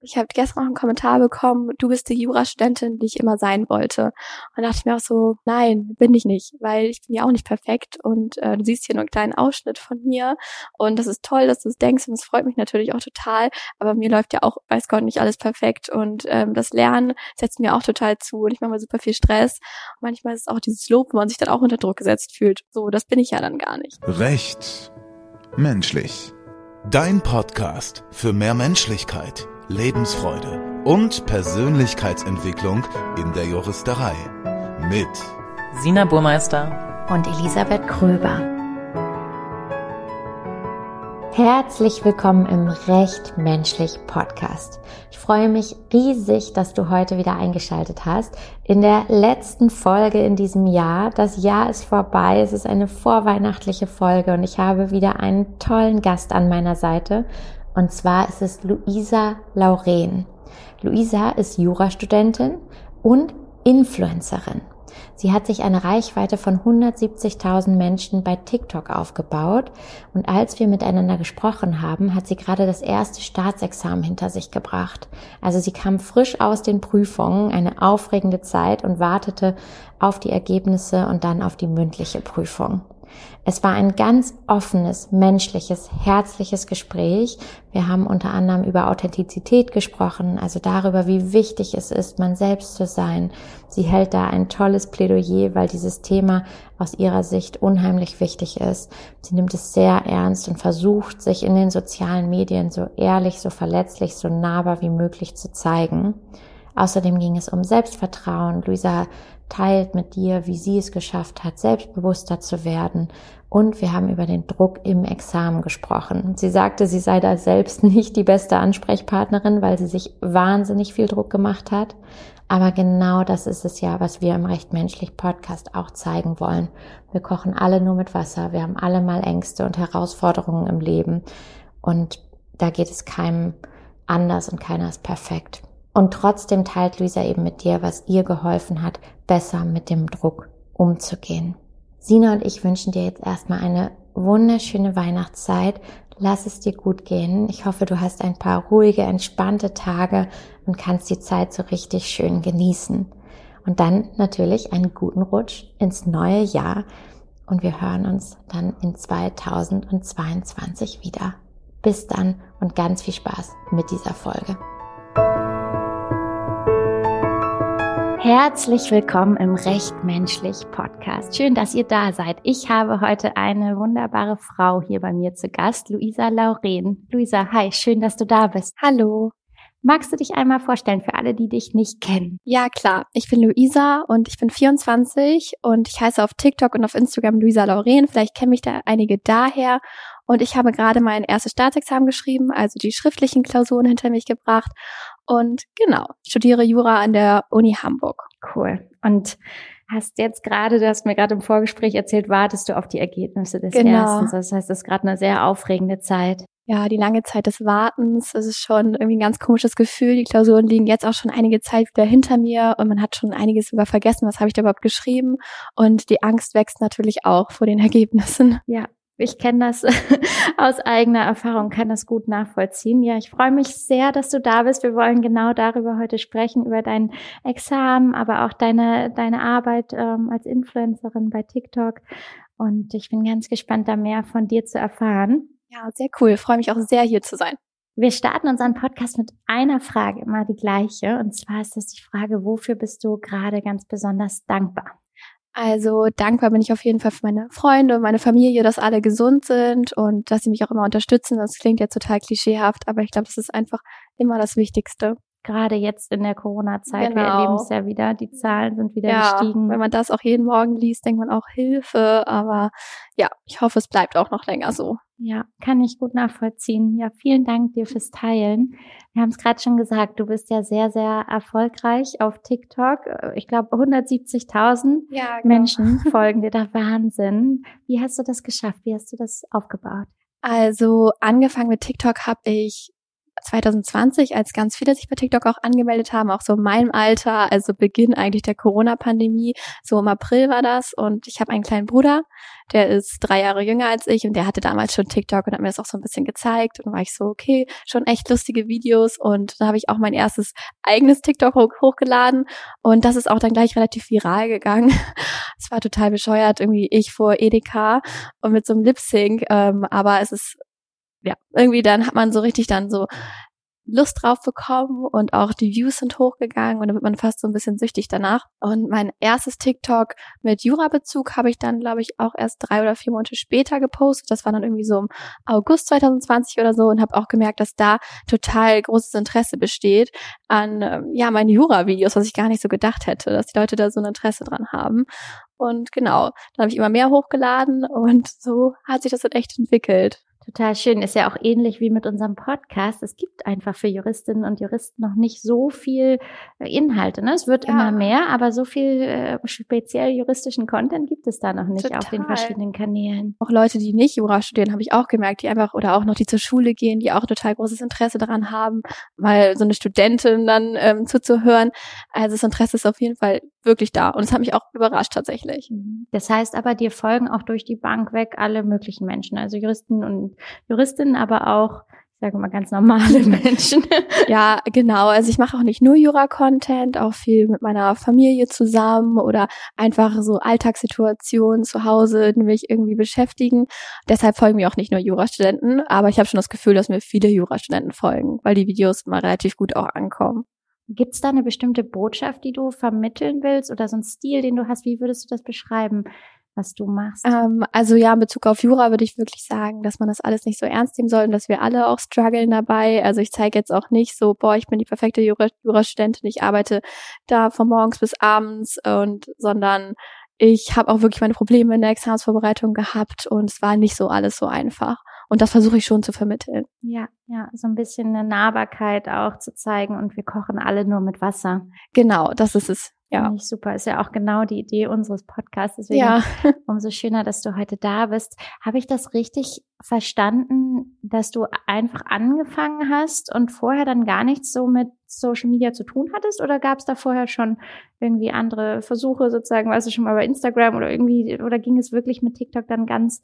ich habe gestern noch einen Kommentar bekommen, du bist die Jurastudentin, die ich immer sein wollte. Und dachte ich mir auch so, nein, bin ich nicht, weil ich bin ja auch nicht perfekt und äh, du siehst hier nur einen kleinen Ausschnitt von mir und das ist toll, dass du es denkst und es freut mich natürlich auch total, aber mir läuft ja auch, weiß Gott, nicht alles perfekt und ähm, das Lernen setzt mir auch total zu und ich mache mal super viel Stress. Und manchmal ist es auch dieses Lob, wo man sich dann auch unter Druck gesetzt fühlt. So, das bin ich ja dann gar nicht. Recht menschlich. Dein Podcast für mehr Menschlichkeit Lebensfreude und Persönlichkeitsentwicklung in der Juristerei. Mit Sina Burmeister und Elisabeth Kröber. Herzlich willkommen im Recht Menschlich Podcast. Ich freue mich riesig, dass du heute wieder eingeschaltet hast. In der letzten Folge in diesem Jahr. Das Jahr ist vorbei. Es ist eine vorweihnachtliche Folge und ich habe wieder einen tollen Gast an meiner Seite. Und zwar ist es Luisa Lauren. Luisa ist Jurastudentin und Influencerin. Sie hat sich eine Reichweite von 170.000 Menschen bei TikTok aufgebaut und als wir miteinander gesprochen haben, hat sie gerade das erste Staatsexamen hinter sich gebracht. Also sie kam frisch aus den Prüfungen, eine aufregende Zeit und wartete auf die Ergebnisse und dann auf die mündliche Prüfung. Es war ein ganz offenes, menschliches, herzliches Gespräch. Wir haben unter anderem über Authentizität gesprochen, also darüber, wie wichtig es ist, man selbst zu sein. Sie hält da ein tolles Plädoyer, weil dieses Thema aus ihrer Sicht unheimlich wichtig ist. Sie nimmt es sehr ernst und versucht, sich in den sozialen Medien so ehrlich, so verletzlich, so nahbar wie möglich zu zeigen. Außerdem ging es um Selbstvertrauen. Luisa teilt mit dir, wie sie es geschafft hat, selbstbewusster zu werden. Und wir haben über den Druck im Examen gesprochen. Sie sagte, sie sei da selbst nicht die beste Ansprechpartnerin, weil sie sich wahnsinnig viel Druck gemacht hat. Aber genau das ist es ja, was wir im Recht Menschlich Podcast auch zeigen wollen. Wir kochen alle nur mit Wasser. Wir haben alle mal Ängste und Herausforderungen im Leben. Und da geht es keinem anders und keiner ist perfekt. Und trotzdem teilt Luisa eben mit dir, was ihr geholfen hat, besser mit dem Druck umzugehen. Sina und ich wünschen dir jetzt erstmal eine wunderschöne Weihnachtszeit. Lass es dir gut gehen. Ich hoffe, du hast ein paar ruhige, entspannte Tage und kannst die Zeit so richtig schön genießen. Und dann natürlich einen guten Rutsch ins neue Jahr. Und wir hören uns dann in 2022 wieder. Bis dann und ganz viel Spaß mit dieser Folge. Herzlich willkommen im Recht Menschlich Podcast. Schön, dass ihr da seid. Ich habe heute eine wunderbare Frau hier bei mir zu Gast, Luisa Lauren. Luisa, hi, schön, dass du da bist. Hallo. Magst du dich einmal vorstellen für alle, die dich nicht kennen? Ja, klar. Ich bin Luisa und ich bin 24 und ich heiße auf TikTok und auf Instagram Luisa Lauren. Vielleicht kennen mich da einige daher. Und ich habe gerade mein erstes Staatsexamen geschrieben, also die schriftlichen Klausuren hinter mich gebracht und genau, studiere Jura an der Uni Hamburg. Cool. Und hast jetzt gerade, du hast mir gerade im Vorgespräch erzählt, wartest du auf die Ergebnisse des genau. ersten. Das heißt, das ist gerade eine sehr aufregende Zeit. Ja, die lange Zeit des Wartens, das ist schon irgendwie ein ganz komisches Gefühl. Die Klausuren liegen jetzt auch schon einige Zeit wieder hinter mir und man hat schon einiges sogar vergessen, was habe ich da überhaupt geschrieben. Und die Angst wächst natürlich auch vor den Ergebnissen. Ja, ich kenne das aus eigener Erfahrung, kann das gut nachvollziehen. Ja, ich freue mich sehr, dass du da bist. Wir wollen genau darüber heute sprechen, über dein Examen, aber auch deine, deine Arbeit ähm, als Influencerin bei TikTok. Und ich bin ganz gespannt, da mehr von dir zu erfahren. Ja, sehr cool. Ich freue mich auch sehr, hier zu sein. Wir starten unseren Podcast mit einer Frage, immer die gleiche. Und zwar ist das die Frage, wofür bist du gerade ganz besonders dankbar? Also dankbar bin ich auf jeden Fall für meine Freunde und meine Familie, dass alle gesund sind und dass sie mich auch immer unterstützen. Das klingt jetzt total klischeehaft, aber ich glaube, das ist einfach immer das Wichtigste. Gerade jetzt in der Corona-Zeit, genau. wir erleben es ja wieder, die Zahlen sind wieder ja, gestiegen. Wenn man das auch jeden Morgen liest, denkt man auch Hilfe, aber ja, ich hoffe, es bleibt auch noch länger so. Ja, kann ich gut nachvollziehen. Ja, vielen Dank dir fürs Teilen. Wir haben es gerade schon gesagt, du bist ja sehr, sehr erfolgreich auf TikTok. Ich glaube, 170.000 ja, genau. Menschen folgen dir da. Wahnsinn. Wie hast du das geschafft? Wie hast du das aufgebaut? Also angefangen mit TikTok habe ich 2020, als ganz viele sich bei TikTok auch angemeldet haben, auch so in meinem Alter, also Beginn eigentlich der Corona-Pandemie, so im April war das. Und ich habe einen kleinen Bruder, der ist drei Jahre jünger als ich und der hatte damals schon TikTok und hat mir das auch so ein bisschen gezeigt. Und war ich so, okay, schon echt lustige Videos. Und da habe ich auch mein erstes eigenes TikTok hoch hochgeladen. Und das ist auch dann gleich relativ viral gegangen. Es war total bescheuert, irgendwie ich vor Edeka und mit so einem Lip-Sync. Ähm, aber es ist ja, irgendwie dann hat man so richtig dann so Lust drauf bekommen und auch die Views sind hochgegangen und dann wird man fast so ein bisschen süchtig danach. Und mein erstes TikTok mit Jura-Bezug habe ich dann, glaube ich, auch erst drei oder vier Monate später gepostet. Das war dann irgendwie so im August 2020 oder so und habe auch gemerkt, dass da total großes Interesse besteht an ähm, ja meinen Jura-Videos, was ich gar nicht so gedacht hätte, dass die Leute da so ein Interesse dran haben. Und genau, dann habe ich immer mehr hochgeladen und so hat sich das dann echt entwickelt. Total schön. Ist ja auch ähnlich wie mit unserem Podcast. Es gibt einfach für Juristinnen und Juristen noch nicht so viel äh, Inhalte. Ne? Es wird ja. immer mehr, aber so viel äh, speziell juristischen Content gibt es da noch nicht Total. auf den verschiedenen Kanälen. Auch Leute, die nicht Jura studieren, habe ich auch gemerkt, die einfach oder auch noch die zur Schule gehen, die auch total großes Interesse daran haben, weil so eine Studentin dann ähm, zuzuhören. Also das Interesse ist auf jeden Fall wirklich da. Und es hat mich auch überrascht tatsächlich. Mhm. Das heißt aber, dir folgen auch durch die Bank weg alle möglichen Menschen, also Juristen und Juristinnen, aber auch ich sage mal ganz normale Menschen. ja, genau. Also ich mache auch nicht nur Jura-Content, auch viel mit meiner Familie zusammen oder einfach so Alltagssituationen zu Hause, die mich irgendwie beschäftigen. Deshalb folgen mir auch nicht nur Jurastudenten, aber ich habe schon das Gefühl, dass mir viele Jurastudenten folgen, weil die Videos mal relativ gut auch ankommen. Gibt es da eine bestimmte Botschaft, die du vermitteln willst oder so ein Stil, den du hast? Wie würdest du das beschreiben? was du machst? Ähm, also ja, in Bezug auf Jura würde ich wirklich sagen, dass man das alles nicht so ernst nehmen soll und dass wir alle auch strugglen dabei. Also ich zeige jetzt auch nicht so, boah, ich bin die perfekte Jurastudentin, ich arbeite da von morgens bis abends und sondern ich habe auch wirklich meine Probleme in der Examensvorbereitung gehabt und es war nicht so alles so einfach. Und das versuche ich schon zu vermitteln. Ja, ja, so ein bisschen eine Nahbarkeit auch zu zeigen und wir kochen alle nur mit Wasser. Genau, das ist es. Ja. ich super. Ist ja auch genau die Idee unseres Podcasts. Deswegen ja. umso schöner, dass du heute da bist. Habe ich das richtig verstanden, dass du einfach angefangen hast und vorher dann gar nichts so mit Social Media zu tun hattest? Oder gab es da vorher schon irgendwie andere Versuche sozusagen, weißt du schon mal bei Instagram oder irgendwie, oder ging es wirklich mit TikTok dann ganz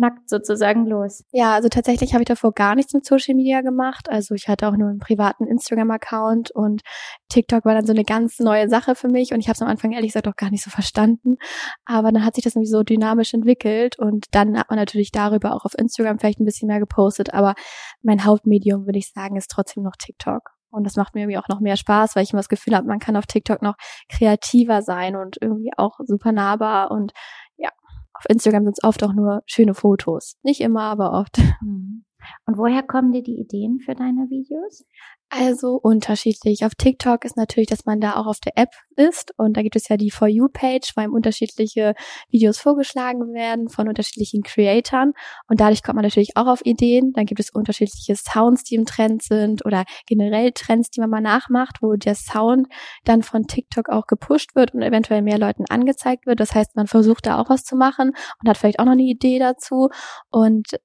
nackt sozusagen los? Ja, also tatsächlich habe ich davor gar nichts mit Social Media gemacht. Also ich hatte auch nur einen privaten Instagram-Account und TikTok war dann so eine ganz neue Sache für mich und ich habe es am Anfang ehrlich gesagt auch gar nicht so verstanden. Aber dann hat sich das nämlich so dynamisch entwickelt und dann hat man natürlich darüber auch auf Instagram vielleicht ein bisschen mehr gepostet. Aber mein Hauptmedium, würde ich sagen, ist trotzdem noch TikTok. Und das macht mir irgendwie auch noch mehr Spaß, weil ich immer das Gefühl habe, man kann auf TikTok noch kreativer sein und irgendwie auch super nahbar und auf Instagram sind es oft auch nur schöne Fotos. Nicht immer, aber oft. Mhm. Und woher kommen dir die Ideen für deine Videos? Also unterschiedlich. Auf TikTok ist natürlich, dass man da auch auf der App ist und da gibt es ja die For You Page, wo einem unterschiedliche Videos vorgeschlagen werden von unterschiedlichen Creatoren und dadurch kommt man natürlich auch auf Ideen. Dann gibt es unterschiedliche Sounds, die im Trend sind oder generell Trends, die man mal nachmacht, wo der Sound dann von TikTok auch gepusht wird und eventuell mehr Leuten angezeigt wird. Das heißt, man versucht da auch was zu machen und hat vielleicht auch noch eine Idee dazu und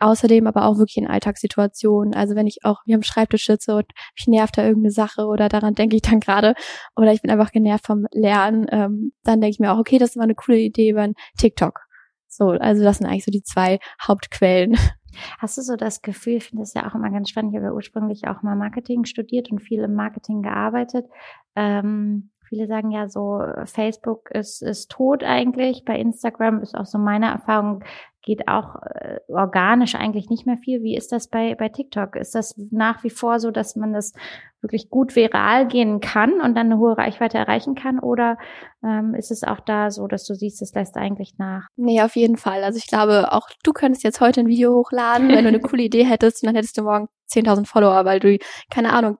Außerdem aber auch wirklich in Alltagssituationen. Also wenn ich auch hier am Schreibtisch sitze und mich nervt da irgendeine Sache oder daran denke ich dann gerade oder ich bin einfach genervt vom Lernen, ähm, dann denke ich mir auch, okay, das ist mal eine coole Idee über ein TikTok. So, also das sind eigentlich so die zwei Hauptquellen. Hast du so das Gefühl, ich finde das ja auch immer ganz spannend, ich habe ja ursprünglich auch mal Marketing studiert und viel im Marketing gearbeitet. Ähm, Viele sagen ja so, Facebook ist, ist tot eigentlich. Bei Instagram ist auch so meine Erfahrung, geht auch äh, organisch eigentlich nicht mehr viel. Wie ist das bei, bei TikTok? Ist das nach wie vor so, dass man das wirklich gut viral gehen kann und dann eine hohe Reichweite erreichen kann? Oder ähm, ist es auch da so, dass du siehst, es lässt eigentlich nach? Nee, auf jeden Fall. Also ich glaube, auch du könntest jetzt heute ein Video hochladen, wenn du eine coole Idee hättest und dann hättest du morgen 10.000 Follower, weil du, keine Ahnung,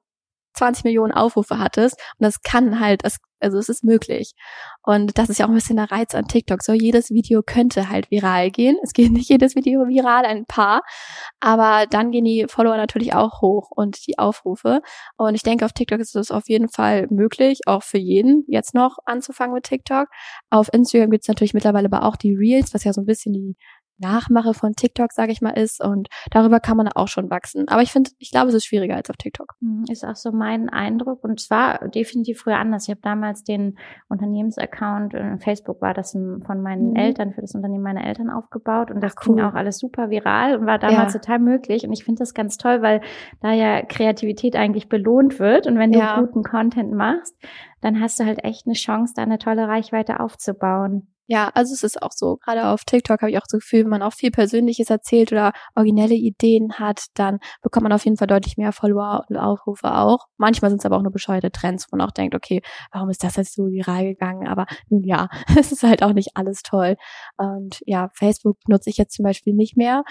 20 Millionen Aufrufe hattest. Und das kann halt, also es ist möglich. Und das ist ja auch ein bisschen der Reiz an TikTok. So jedes Video könnte halt viral gehen. Es geht nicht jedes Video viral, ein paar. Aber dann gehen die Follower natürlich auch hoch und die Aufrufe. Und ich denke, auf TikTok ist es auf jeden Fall möglich, auch für jeden jetzt noch anzufangen mit TikTok. Auf Instagram gibt es natürlich mittlerweile aber auch die Reels, was ja so ein bisschen die Nachmache von TikTok, sage ich mal, ist. Und darüber kann man auch schon wachsen. Aber ich finde, ich glaube, es ist schwieriger als auf TikTok. Hm, ist auch so mein Eindruck. Und zwar definitiv früher anders. Ich habe damals den Unternehmensaccount, äh, Facebook war das von meinen mhm. Eltern, für das Unternehmen meiner Eltern aufgebaut. Und das Ach, cool. ging auch alles super viral und war damals ja. total möglich. Und ich finde das ganz toll, weil da ja Kreativität eigentlich belohnt wird. Und wenn du ja. guten Content machst, dann hast du halt echt eine Chance, da eine tolle Reichweite aufzubauen. Ja, also es ist auch so, gerade auf TikTok habe ich auch so Gefühl, wenn man auch viel Persönliches erzählt oder originelle Ideen hat, dann bekommt man auf jeden Fall deutlich mehr Follower und Aufrufe auch. Manchmal sind es aber auch nur bescheuerte Trends, wo man auch denkt, okay, warum ist das jetzt so viral gegangen? Aber ja, es ist halt auch nicht alles toll. Und ja, Facebook nutze ich jetzt zum Beispiel nicht mehr.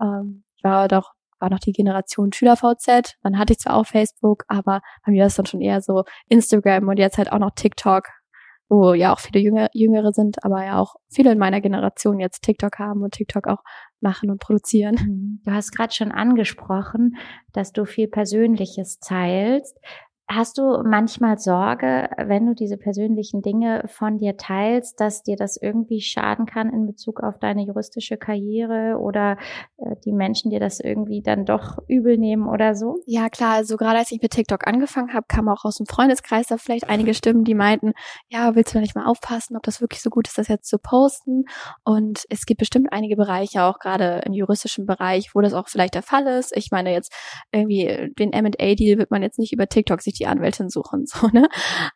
Ähm, ich war doch war noch die Generation SchülerVZ. Dann hatte ich zwar auch Facebook, aber bei mir ist dann schon eher so Instagram und jetzt halt auch noch TikTok wo ja auch viele Jünger, Jüngere sind, aber ja auch viele in meiner Generation jetzt TikTok haben und TikTok auch machen und produzieren. Mhm. Du hast gerade schon angesprochen, dass du viel Persönliches teilst. Hast du manchmal Sorge, wenn du diese persönlichen Dinge von dir teilst, dass dir das irgendwie schaden kann in Bezug auf deine juristische Karriere oder äh, die Menschen dir das irgendwie dann doch übel nehmen oder so? Ja, klar. Also gerade als ich mit TikTok angefangen habe, kamen auch aus dem Freundeskreis da vielleicht einige Stimmen, die meinten, ja, willst du nicht mal aufpassen, ob das wirklich so gut ist, das jetzt zu posten? Und es gibt bestimmt einige Bereiche, auch gerade im juristischen Bereich, wo das auch vielleicht der Fall ist. Ich meine jetzt irgendwie den M&A-Deal wird man jetzt nicht über TikTok sich die Anwältin suchen, so, ne?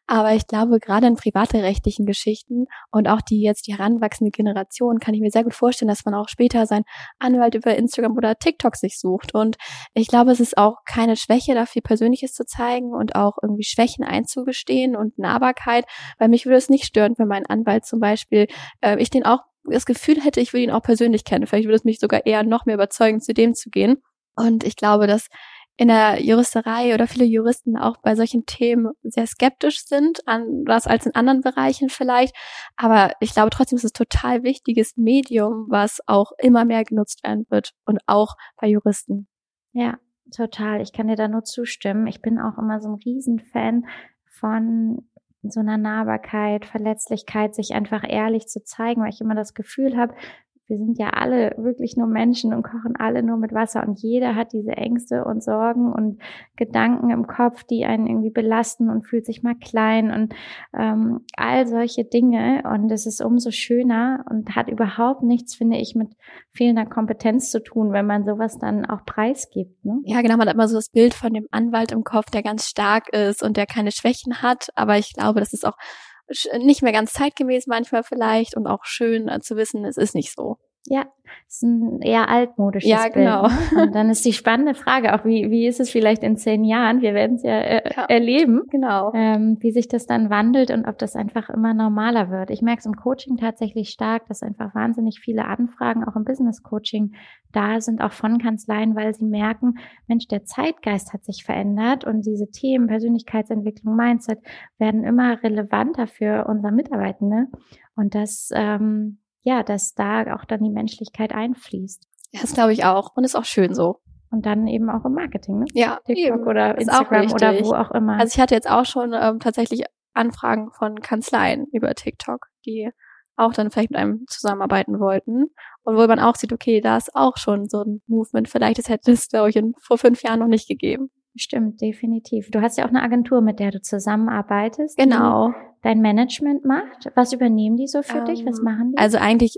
Aber ich glaube, gerade in privatrechtlichen Geschichten und auch die jetzt die heranwachsende Generation kann ich mir sehr gut vorstellen, dass man auch später seinen Anwalt über Instagram oder TikTok sich sucht. Und ich glaube, es ist auch keine Schwäche, da Persönliches zu zeigen und auch irgendwie Schwächen einzugestehen und Nahbarkeit, weil mich würde es nicht stören, wenn mein Anwalt zum Beispiel, äh, ich den auch das Gefühl hätte, ich würde ihn auch persönlich kennen. Vielleicht würde es mich sogar eher noch mehr überzeugen, zu dem zu gehen. Und ich glaube, dass in der Juristerei oder viele Juristen auch bei solchen Themen sehr skeptisch sind, anders als in anderen Bereichen vielleicht. Aber ich glaube trotzdem ist es ein total wichtiges Medium, was auch immer mehr genutzt werden wird und auch bei Juristen. Ja, total. Ich kann dir da nur zustimmen. Ich bin auch immer so ein Riesenfan von so einer Nahbarkeit, Verletzlichkeit, sich einfach ehrlich zu zeigen, weil ich immer das Gefühl habe, wir sind ja alle wirklich nur Menschen und kochen alle nur mit Wasser und jeder hat diese Ängste und Sorgen und Gedanken im Kopf, die einen irgendwie belasten und fühlt sich mal klein und ähm, all solche Dinge und es ist umso schöner und hat überhaupt nichts, finde ich, mit fehlender Kompetenz zu tun, wenn man sowas dann auch preisgibt. Ne? Ja, genau, man hat immer so das Bild von dem Anwalt im Kopf, der ganz stark ist und der keine Schwächen hat, aber ich glaube, das ist auch nicht mehr ganz zeitgemäß manchmal vielleicht und auch schön äh, zu wissen, es ist nicht so. Ja, ist ein eher altmodisches ja, genau. Bild. Ne? Und dann ist die spannende Frage auch, wie, wie ist es vielleicht in zehn Jahren? Wir werden es ja, äh, ja, erleben, genau. Ähm, wie sich das dann wandelt und ob das einfach immer normaler wird. Ich merke es im Coaching tatsächlich stark, dass einfach wahnsinnig viele Anfragen auch im Business Coaching da sind, auch von Kanzleien, weil sie merken, Mensch, der Zeitgeist hat sich verändert und diese Themen Persönlichkeitsentwicklung, Mindset werden immer relevanter für unsere Mitarbeitende. Und das ähm, ja, dass da auch dann die Menschlichkeit einfließt. Ja, das glaube ich auch. Und ist auch schön so. Und dann eben auch im Marketing, ne? Ja, TikTok eben. oder Instagram oder wo auch immer. Also ich hatte jetzt auch schon ähm, tatsächlich Anfragen von Kanzleien über TikTok, die auch dann vielleicht mit einem zusammenarbeiten wollten. Und wo man auch sieht, okay, da ist auch schon so ein Movement. Vielleicht das hätte es, glaube ich, in, vor fünf Jahren noch nicht gegeben. Stimmt, definitiv. Du hast ja auch eine Agentur, mit der du zusammenarbeitest. Genau. Dein Management macht. Was übernehmen die so für ähm, dich? Was ähm, machen die? Also eigentlich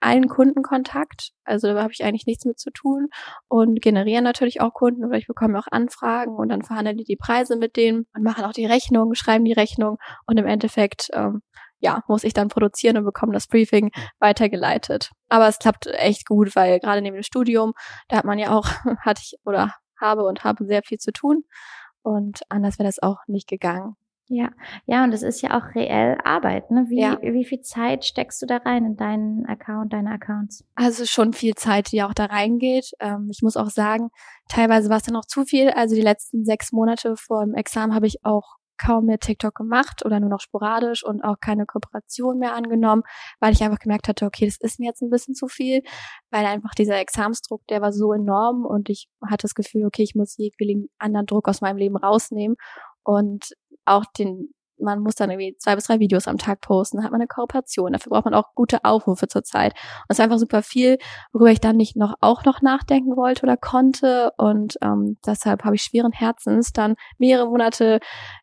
allen Kundenkontakt. Also da habe ich eigentlich nichts mit zu tun und generieren natürlich auch Kunden oder ich bekomme auch Anfragen und dann verhandeln die die Preise mit denen und machen auch die Rechnung, schreiben die Rechnung und im Endeffekt ähm, ja, muss ich dann produzieren und bekomme das Briefing weitergeleitet. Aber es klappt echt gut, weil gerade neben dem Studium, da hat man ja auch, hatte ich oder habe und habe sehr viel zu tun. Und anders wäre das auch nicht gegangen. Ja, ja, und es ist ja auch reell Arbeit, ne? Wie, ja. wie viel Zeit steckst du da rein in deinen Account, deine Accounts? Also schon viel Zeit, die auch da reingeht. Ähm, ich muss auch sagen, teilweise war es dann auch zu viel. Also die letzten sechs Monate vor dem Examen habe ich auch kaum mehr TikTok gemacht oder nur noch sporadisch und auch keine Kooperation mehr angenommen, weil ich einfach gemerkt hatte, okay, das ist mir jetzt ein bisschen zu viel, weil einfach dieser Examsdruck, der war so enorm und ich hatte das Gefühl, okay, ich muss jeglichen anderen Druck aus meinem Leben rausnehmen und auch den man muss dann irgendwie zwei bis drei Videos am Tag posten, dann hat man eine Kooperation. Dafür braucht man auch gute Aufrufe zurzeit. Und es ist einfach super viel, worüber ich dann nicht noch auch noch nachdenken wollte oder konnte. Und ähm, deshalb habe ich schweren Herzens dann mehrere Monate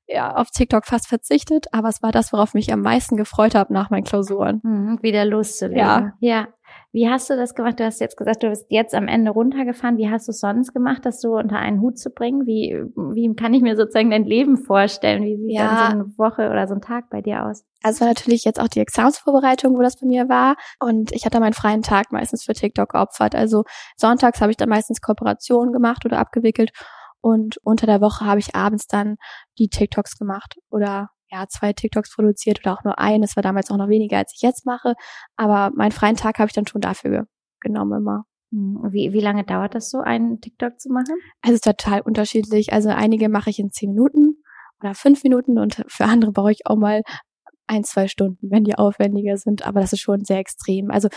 ja, auf TikTok fast verzichtet, aber es war das, worauf mich am meisten gefreut habe nach meinen Klausuren. Mhm, wieder loszulegen. Ja. ja. Wie hast du das gemacht? Du hast jetzt gesagt, du bist jetzt am Ende runtergefahren. Wie hast du es sonst gemacht, das so unter einen Hut zu bringen? Wie, wie kann ich mir sozusagen dein Leben vorstellen? Wie sieht ja. dann so eine Woche oder so ein Tag bei dir aus? Also es war natürlich jetzt auch die Examensvorbereitung, wo das bei mir war. Und ich hatte meinen freien Tag meistens für TikTok geopfert. Also sonntags habe ich dann meistens Kooperationen gemacht oder abgewickelt. Und unter der Woche habe ich abends dann die TikToks gemacht oder ja, zwei TikToks produziert oder auch nur ein. Es war damals auch noch weniger, als ich jetzt mache. Aber meinen freien Tag habe ich dann schon dafür genommen immer. Hm, wie, wie lange dauert das so, einen TikTok zu machen? Also es ist total unterschiedlich. Also einige mache ich in zehn Minuten oder fünf Minuten und für andere brauche ich auch mal ein, zwei Stunden, wenn die aufwendiger sind. Aber das ist schon sehr extrem. Also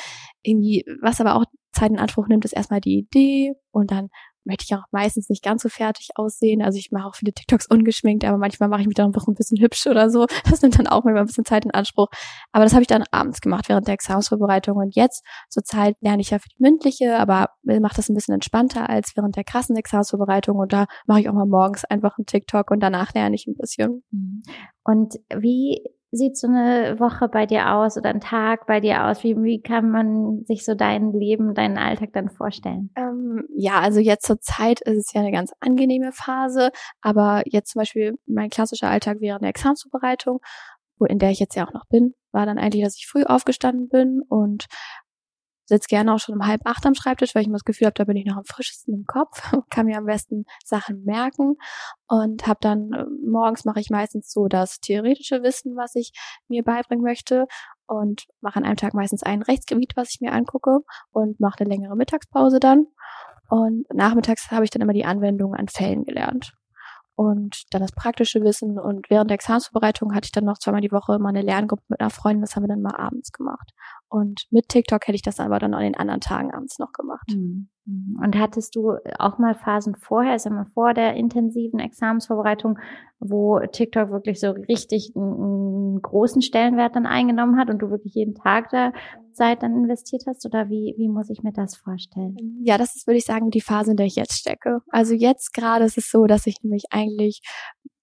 irgendwie, was aber auch Zeit in Anspruch nimmt, ist erstmal die Idee und dann möchte ich auch meistens nicht ganz so fertig aussehen. Also ich mache auch viele TikToks ungeschminkt, aber manchmal mache ich mich dann auch ein bisschen hübsch oder so. Das nimmt dann auch manchmal ein bisschen Zeit in Anspruch. Aber das habe ich dann abends gemacht während der Examensvorbereitung. Und jetzt zur Zeit lerne ich ja für die mündliche, aber mache das ein bisschen entspannter als während der krassen Examensvorbereitung. Und da mache ich auch mal morgens einfach einen TikTok und danach lerne ich ein bisschen. Mhm. Und wie sieht so eine Woche bei dir aus oder ein Tag bei dir aus? Wie, wie kann man sich so dein Leben, deinen Alltag dann vorstellen? Ähm, ja, also jetzt zur Zeit ist es ja eine ganz angenehme Phase, aber jetzt zum Beispiel mein klassischer Alltag während der Examensvorbereitung, wo in der ich jetzt ja auch noch bin, war dann eigentlich, dass ich früh aufgestanden bin und sitze gerne auch schon um halb acht am Schreibtisch, weil ich immer das Gefühl habe, da bin ich noch am frischesten im Kopf, kann mir am besten Sachen merken und habe dann äh, morgens mache ich meistens so das theoretische Wissen, was ich mir beibringen möchte und mache an einem Tag meistens ein Rechtsgebiet, was ich mir angucke und mache eine längere Mittagspause dann und nachmittags habe ich dann immer die Anwendung an Fällen gelernt und dann das praktische Wissen. Und während der Examensvorbereitung hatte ich dann noch zweimal die Woche mal eine Lerngruppe mit einer Freundin. Das haben wir dann mal abends gemacht. Und mit TikTok hätte ich das aber dann an den anderen Tagen abends noch gemacht. Mhm. Und hattest du auch mal Phasen vorher, sag mal vor der intensiven Examensvorbereitung, wo TikTok wirklich so richtig einen, großen Stellenwert dann eingenommen hat und du wirklich jeden Tag da Zeit dann investiert hast? Oder wie, wie muss ich mir das vorstellen? Ja, das ist, würde ich sagen, die Phase, in der ich jetzt stecke. Also jetzt gerade ist es so, dass ich nämlich eigentlich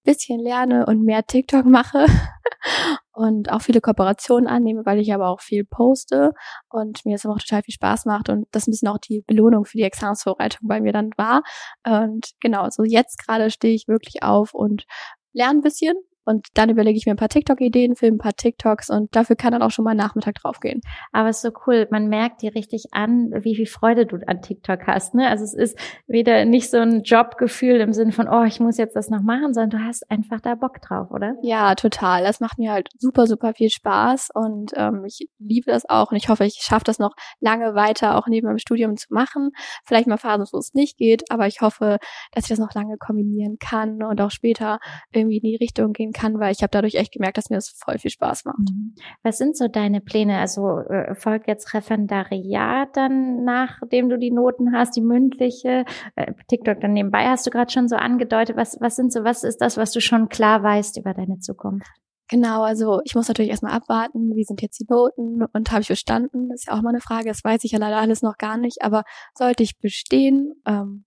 bisschen lerne und mehr TikTok mache und auch viele Kooperationen annehme, weil ich aber auch viel poste und mir es aber auch total viel Spaß macht und das ein bisschen auch die Belohnung für die Examensvorbereitung bei mir dann war. Und genau, so jetzt gerade stehe ich wirklich auf und lerne ein bisschen und dann überlege ich mir ein paar TikTok-Ideen, filme ein paar TikToks und dafür kann dann auch schon mal Nachmittag draufgehen. Aber es ist so cool. Man merkt dir richtig an, wie viel Freude du an TikTok hast. Ne? Also es ist wieder nicht so ein Jobgefühl im Sinne von, oh, ich muss jetzt das noch machen, sondern du hast einfach da Bock drauf, oder? Ja, total. Das macht mir halt super, super viel Spaß und ähm, ich liebe das auch und ich hoffe, ich schaffe das noch lange weiter auch neben meinem Studium zu machen. Vielleicht mal Phasen, wo es nicht geht, aber ich hoffe, dass ich das noch lange kombinieren kann und auch später irgendwie in die Richtung gehen kann, weil ich habe dadurch echt gemerkt, dass mir das voll viel Spaß macht. Mhm. Was sind so deine Pläne? Also äh, folgt jetzt Referendariat dann, nachdem du die Noten hast, die mündliche, äh, TikTok dann nebenbei hast du gerade schon so angedeutet. Was, was sind so, was ist das, was du schon klar weißt über deine Zukunft? Genau, also ich muss natürlich erstmal abwarten, wie sind jetzt die Noten und habe ich bestanden? Das ist ja auch mal eine Frage, das weiß ich ja leider alles noch gar nicht, aber sollte ich bestehen, ähm,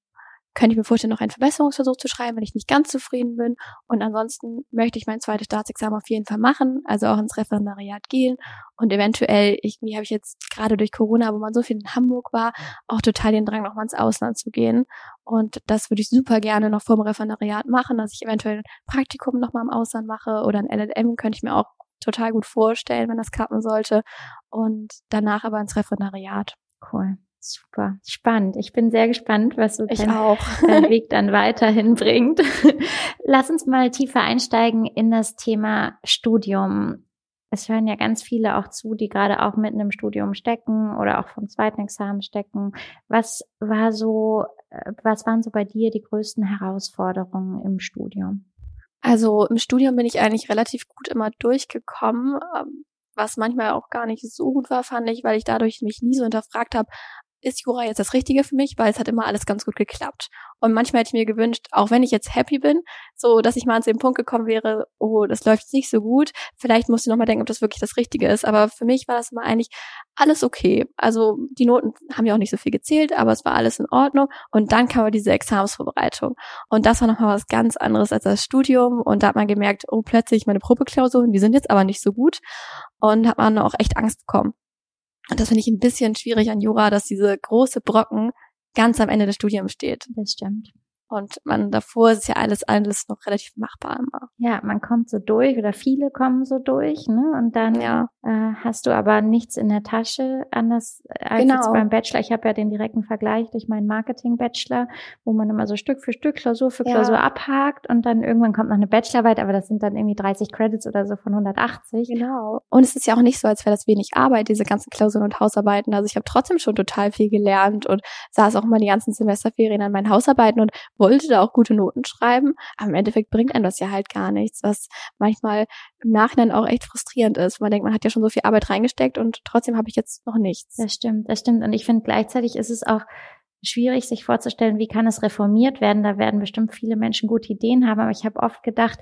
könnte ich mir vorstellen, noch einen Verbesserungsversuch zu schreiben, wenn ich nicht ganz zufrieden bin. Und ansonsten möchte ich mein zweites Staatsexamen auf jeden Fall machen, also auch ins Referendariat gehen. Und eventuell, irgendwie habe ich jetzt gerade durch Corona, wo man so viel in Hamburg war, auch total den Drang, nochmal ins Ausland zu gehen. Und das würde ich super gerne noch vor dem Referendariat machen, dass ich eventuell ein Praktikum nochmal im Ausland mache oder ein LLM könnte ich mir auch total gut vorstellen, wenn das klappen sollte. Und danach aber ins Referendariat. Cool. Super, spannend. Ich bin sehr gespannt, was so dein, auch. dein Weg dann weiterhin bringt. Lass uns mal tiefer einsteigen in das Thema Studium. Es hören ja ganz viele auch zu, die gerade auch mitten im Studium stecken oder auch vom zweiten Examen stecken. Was war so, äh, was waren so bei dir die größten Herausforderungen im Studium? Also im Studium bin ich eigentlich relativ gut immer durchgekommen. Ähm, was manchmal auch gar nicht so gut war, fand ich, weil ich dadurch mich nie so hinterfragt habe, ist Jura jetzt das Richtige für mich, weil es hat immer alles ganz gut geklappt. Und manchmal hätte ich mir gewünscht, auch wenn ich jetzt happy bin, so, dass ich mal zu dem Punkt gekommen wäre, oh, das läuft nicht so gut. Vielleicht musst du noch mal denken, ob das wirklich das Richtige ist. Aber für mich war das immer eigentlich alles okay. Also die Noten haben ja auch nicht so viel gezählt, aber es war alles in Ordnung. Und dann kam diese Examensvorbereitung. Und das war nochmal was ganz anderes als das Studium. Und da hat man gemerkt, oh, plötzlich meine Probeklausuren, die sind jetzt aber nicht so gut. Und hat man auch echt Angst bekommen. Und das finde ich ein bisschen schwierig an Jura, dass diese große Brocken ganz am Ende des Studiums steht. Das stimmt. Und man davor ist ja alles alles noch relativ machbar immer. Ja, man kommt so durch oder viele kommen so durch, ne? Und dann ja. äh, hast du aber nichts in der Tasche, anders als genau. jetzt beim Bachelor. Ich habe ja den direkten Vergleich durch meinen Marketing-Bachelor, wo man immer so Stück für Stück, Klausur für Klausur ja. abhakt und dann irgendwann kommt noch eine Bachelorarbeit, aber das sind dann irgendwie 30 Credits oder so von 180. Genau. Und es ist ja auch nicht so, als wäre das wenig Arbeit, diese ganzen Klausuren und Hausarbeiten. Also ich habe trotzdem schon total viel gelernt und saß auch immer die ganzen Semesterferien an meinen Hausarbeiten und wollte da auch gute Noten schreiben, aber im Endeffekt bringt einem das ja halt gar nichts, was manchmal im Nachhinein auch echt frustrierend ist. Man denkt, man hat ja schon so viel Arbeit reingesteckt und trotzdem habe ich jetzt noch nichts. Das stimmt, das stimmt. Und ich finde gleichzeitig ist es auch schwierig, sich vorzustellen, wie kann es reformiert werden. Da werden bestimmt viele Menschen gute Ideen haben, aber ich habe oft gedacht,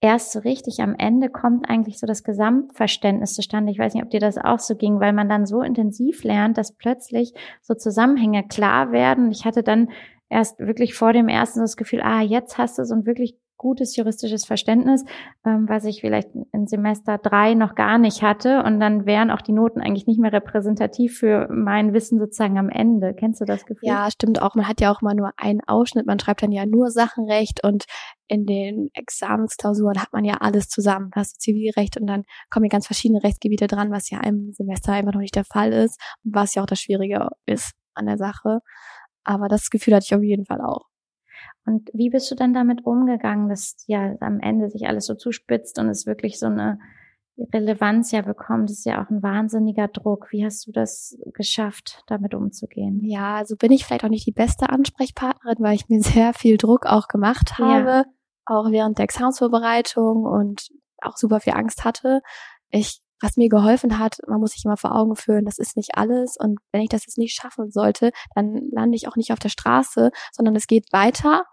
erst so richtig am Ende kommt eigentlich so das Gesamtverständnis zustande. Ich weiß nicht, ob dir das auch so ging, weil man dann so intensiv lernt, dass plötzlich so Zusammenhänge klar werden. Ich hatte dann erst wirklich vor dem ersten das Gefühl, ah, jetzt hast du so ein wirklich gutes juristisches Verständnis, ähm, was ich vielleicht in Semester drei noch gar nicht hatte. Und dann wären auch die Noten eigentlich nicht mehr repräsentativ für mein Wissen sozusagen am Ende. Kennst du das Gefühl? Ja, stimmt auch. Man hat ja auch mal nur einen Ausschnitt. Man schreibt dann ja nur Sachenrecht und in den Examensklausuren hat man ja alles zusammen. Da hast du Zivilrecht und dann kommen ja ganz verschiedene Rechtsgebiete dran, was ja im Semester einfach noch nicht der Fall ist und was ja auch das Schwierige ist an der Sache. Aber das Gefühl hatte ich auf jeden Fall auch. Und wie bist du dann damit umgegangen, dass ja am Ende sich alles so zuspitzt und es wirklich so eine Relevanz ja bekommt, das ist ja auch ein wahnsinniger Druck. Wie hast du das geschafft, damit umzugehen? Ja, also bin ich vielleicht auch nicht die beste Ansprechpartnerin, weil ich mir sehr viel Druck auch gemacht habe, ja. auch während der Examensvorbereitung und auch super viel Angst hatte. Ich was mir geholfen hat, man muss sich immer vor Augen führen, das ist nicht alles. Und wenn ich das jetzt nicht schaffen sollte, dann lande ich auch nicht auf der Straße, sondern es geht weiter.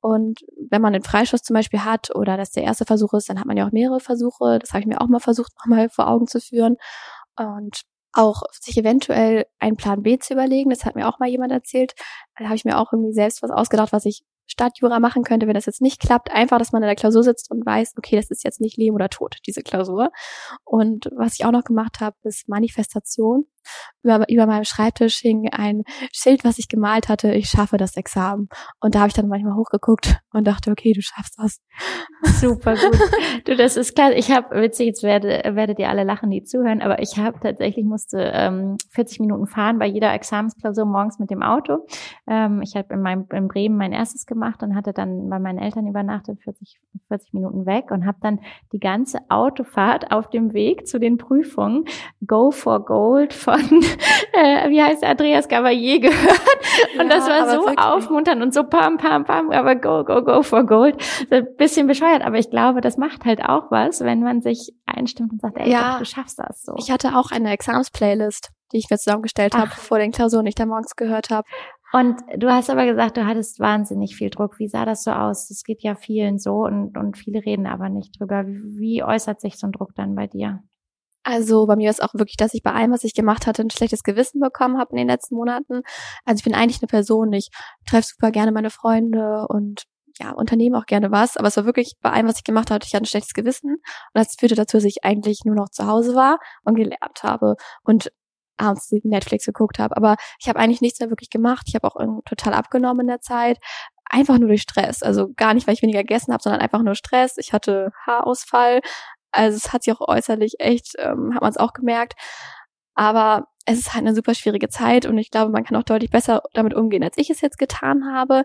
Und wenn man einen Freischuss zum Beispiel hat oder das der erste Versuch ist, dann hat man ja auch mehrere Versuche. Das habe ich mir auch mal versucht, nochmal vor Augen zu führen. Und auch sich eventuell einen Plan B zu überlegen. Das hat mir auch mal jemand erzählt. Da habe ich mir auch irgendwie selbst was ausgedacht, was ich statt Jura machen könnte, wenn das jetzt nicht klappt. Einfach, dass man in der Klausur sitzt und weiß, okay, das ist jetzt nicht Leben oder Tod, diese Klausur. Und was ich auch noch gemacht habe, ist Manifestation über, über meinem Schreibtisch hing ein Schild, was ich gemalt hatte, ich schaffe das Examen. Und da habe ich dann manchmal hochgeguckt und dachte, okay, du schaffst das. Super gut. du, das ist klar. Ich habe, witzig, jetzt werde, werdet ihr alle lachen, die zuhören, aber ich habe tatsächlich musste ähm, 40 Minuten fahren bei jeder Examensklausur morgens mit dem Auto. Ähm, ich habe in meinem in Bremen mein erstes gemacht und hatte dann bei meinen Eltern übernachtet, 40, 40 Minuten weg und habe dann die ganze Autofahrt auf dem Weg zu den Prüfungen Go for Gold von von, äh, wie heißt Andreas Gavalier gehört. Und ja, das war so wirklich. aufmunternd und so pam, pam, pam, aber go, go, go for gold. Ein bisschen bescheuert, aber ich glaube, das macht halt auch was, wenn man sich einstimmt und sagt, ey, ja, doch, du schaffst das so. Ich hatte auch eine Exams-Playlist, die ich mir zusammengestellt habe vor den Klausuren, die ich da morgens gehört habe. Und du hast aber gesagt, du hattest wahnsinnig viel Druck. Wie sah das so aus? Das geht ja vielen so und, und viele reden aber nicht drüber. Wie, wie äußert sich so ein Druck dann bei dir? Also bei mir ist auch wirklich, dass ich bei allem, was ich gemacht hatte, ein schlechtes Gewissen bekommen habe in den letzten Monaten. Also ich bin eigentlich eine Person, ich treffe super gerne meine Freunde und ja, unternehme auch gerne was, aber es war wirklich bei allem, was ich gemacht hatte, ich hatte ein schlechtes Gewissen und das führte dazu, dass ich eigentlich nur noch zu Hause war und gelernt habe und abends Netflix geguckt habe. Aber ich habe eigentlich nichts mehr wirklich gemacht. Ich habe auch total abgenommen in der Zeit. Einfach nur durch Stress. Also gar nicht, weil ich weniger gegessen habe, sondern einfach nur Stress. Ich hatte Haarausfall, also es hat sich auch äußerlich echt, ähm, hat man es auch gemerkt. Aber es ist halt eine super schwierige Zeit und ich glaube, man kann auch deutlich besser damit umgehen, als ich es jetzt getan habe.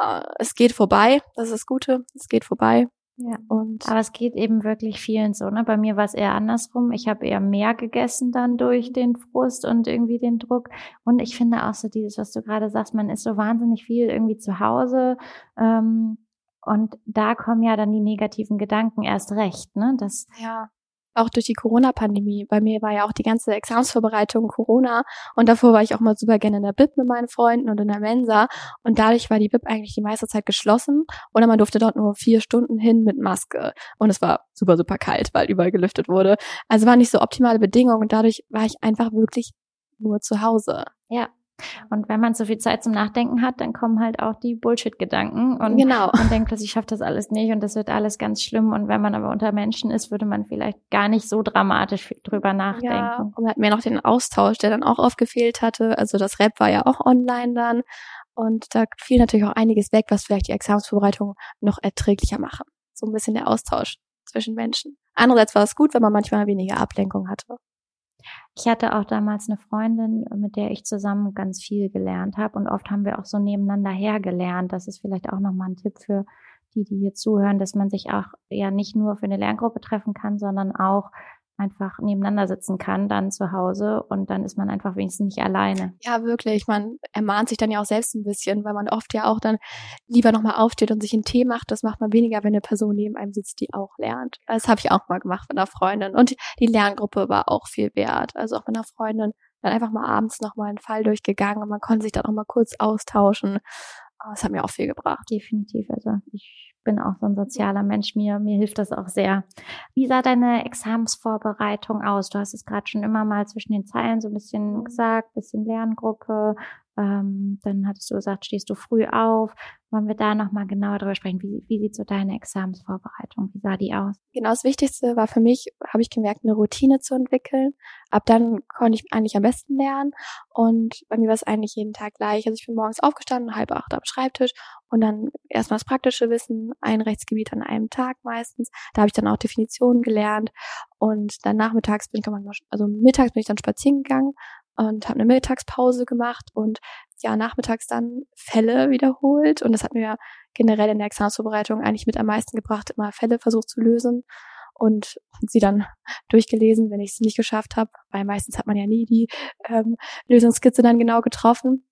Äh, es geht vorbei, das ist das Gute, es geht vorbei. Ja, und aber es geht eben wirklich vielen so. Ne? Bei mir war es eher andersrum. Ich habe eher mehr gegessen dann durch den Frust und irgendwie den Druck. Und ich finde auch so dieses, was du gerade sagst, man ist so wahnsinnig viel irgendwie zu Hause. Ähm, und da kommen ja dann die negativen Gedanken erst recht, ne? Das, ja. auch durch die Corona-Pandemie. Bei mir war ja auch die ganze Examensvorbereitung Corona und davor war ich auch mal super gerne in der Bib mit meinen Freunden und in der Mensa und dadurch war die Bib eigentlich die meiste Zeit geschlossen oder man durfte dort nur vier Stunden hin mit Maske und es war super, super kalt, weil überall gelüftet wurde. Also waren nicht so optimale Bedingungen und dadurch war ich einfach wirklich nur zu Hause. Ja, und wenn man so viel Zeit zum Nachdenken hat, dann kommen halt auch die Bullshit-Gedanken und genau. man denkt plötzlich, ich schaffe das alles nicht und das wird alles ganz schlimm. Und wenn man aber unter Menschen ist, würde man vielleicht gar nicht so dramatisch drüber nachdenken. Ja, und hat mir noch den Austausch, der dann auch aufgefehlt hatte. Also das Rap war ja auch online dann. Und da fiel natürlich auch einiges weg, was vielleicht die Examensvorbereitung noch erträglicher machen. So ein bisschen der Austausch zwischen Menschen. Andererseits war es gut, wenn man manchmal weniger Ablenkung hatte. Ich hatte auch damals eine Freundin, mit der ich zusammen ganz viel gelernt habe und oft haben wir auch so nebeneinander hergelernt. Das ist vielleicht auch nochmal ein Tipp für die, die hier zuhören, dass man sich auch ja nicht nur für eine Lerngruppe treffen kann, sondern auch einfach nebeneinander sitzen kann dann zu Hause und dann ist man einfach wenigstens nicht alleine. Ja, wirklich. Man ermahnt sich dann ja auch selbst ein bisschen, weil man oft ja auch dann lieber nochmal aufsteht und sich einen Tee macht. Das macht man weniger, wenn eine Person neben einem sitzt, die auch lernt. Das habe ich auch mal gemacht mit einer Freundin. Und die Lerngruppe war auch viel wert. Also auch mit einer Freundin dann einfach mal abends nochmal einen Fall durchgegangen und man konnte sich dann auch mal kurz austauschen. Das hat mir auch viel gebracht. Definitiv. Also ich bin auch so ein sozialer Mensch. Mir, mir hilft das auch sehr. Wie sah deine Examsvorbereitung aus? Du hast es gerade schon immer mal zwischen den Zeilen so ein bisschen gesagt, bisschen Lerngruppe, ähm, dann hattest du gesagt, stehst du früh auf. Wollen wir da nochmal genauer drüber sprechen? Wie, wie sieht so deine Examensvorbereitung? Wie sah die aus? Genau, das Wichtigste war für mich, habe ich gemerkt, eine Routine zu entwickeln. Ab dann konnte ich eigentlich am besten lernen. Und bei mir war es eigentlich jeden Tag gleich. Also ich bin morgens aufgestanden, halb acht am Schreibtisch und dann erstmal das praktische Wissen, ein Rechtsgebiet an einem Tag meistens. Da habe ich dann auch Definitionen gelernt. Und dann nachmittags bin ich also mittags bin ich dann spazieren gegangen und habe eine Mittagspause gemacht und ja, nachmittags dann Fälle wiederholt. Und das hat mir generell in der Examensvorbereitung eigentlich mit am meisten gebracht, immer Fälle versucht zu lösen und sie dann durchgelesen, wenn ich es nicht geschafft habe, weil meistens hat man ja nie die ähm, Lösungskizze dann genau getroffen.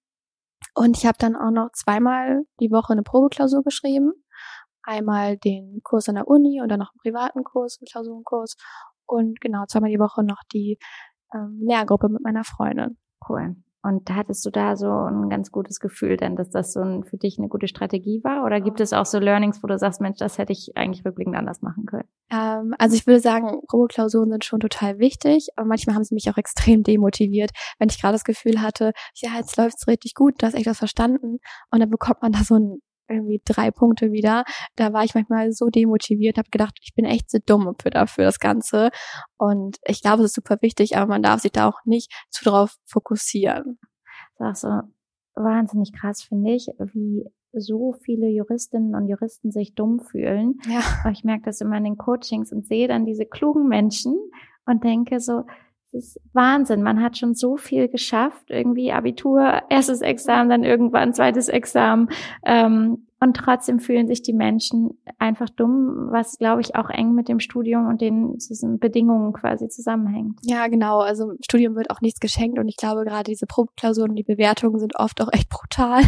Und ich habe dann auch noch zweimal die Woche eine Probeklausur geschrieben. Einmal den Kurs an der Uni und dann noch einen privaten Kurs, einen Klausurenkurs. Und genau, zweimal die Woche noch die ähm, Lehrgruppe mit meiner Freundin. Cool. Und hattest du da so ein ganz gutes Gefühl denn, dass das so ein, für dich eine gute Strategie war? Oder gibt es auch so Learnings, wo du sagst, Mensch, das hätte ich eigentlich rückblickend anders machen können? Ähm, also ich würde sagen, Probeklausuren sind schon total wichtig, aber manchmal haben sie mich auch extrem demotiviert, wenn ich gerade das Gefühl hatte, ja, jetzt läuft's richtig gut, du hast echt was verstanden und dann bekommt man da so ein irgendwie drei Punkte wieder. Da war ich manchmal so demotiviert, habe gedacht, ich bin echt zu so dumm für dafür das Ganze. Und ich glaube, es ist super wichtig, aber man darf sich da auch nicht zu drauf fokussieren. Das ist auch so wahnsinnig krass, finde ich, wie so viele Juristinnen und Juristen sich dumm fühlen. Ja. Ich merke das immer in den Coachings und sehe dann diese klugen Menschen und denke so, das ist Wahnsinn. Man hat schon so viel geschafft. Irgendwie Abitur, erstes Examen, dann irgendwann zweites Examen. Ähm, und trotzdem fühlen sich die Menschen einfach dumm, was, glaube ich, auch eng mit dem Studium und den Bedingungen quasi zusammenhängt. Ja, genau. Also im Studium wird auch nichts geschenkt und ich glaube, gerade diese Probeklausuren und die Bewertungen sind oft auch echt brutal.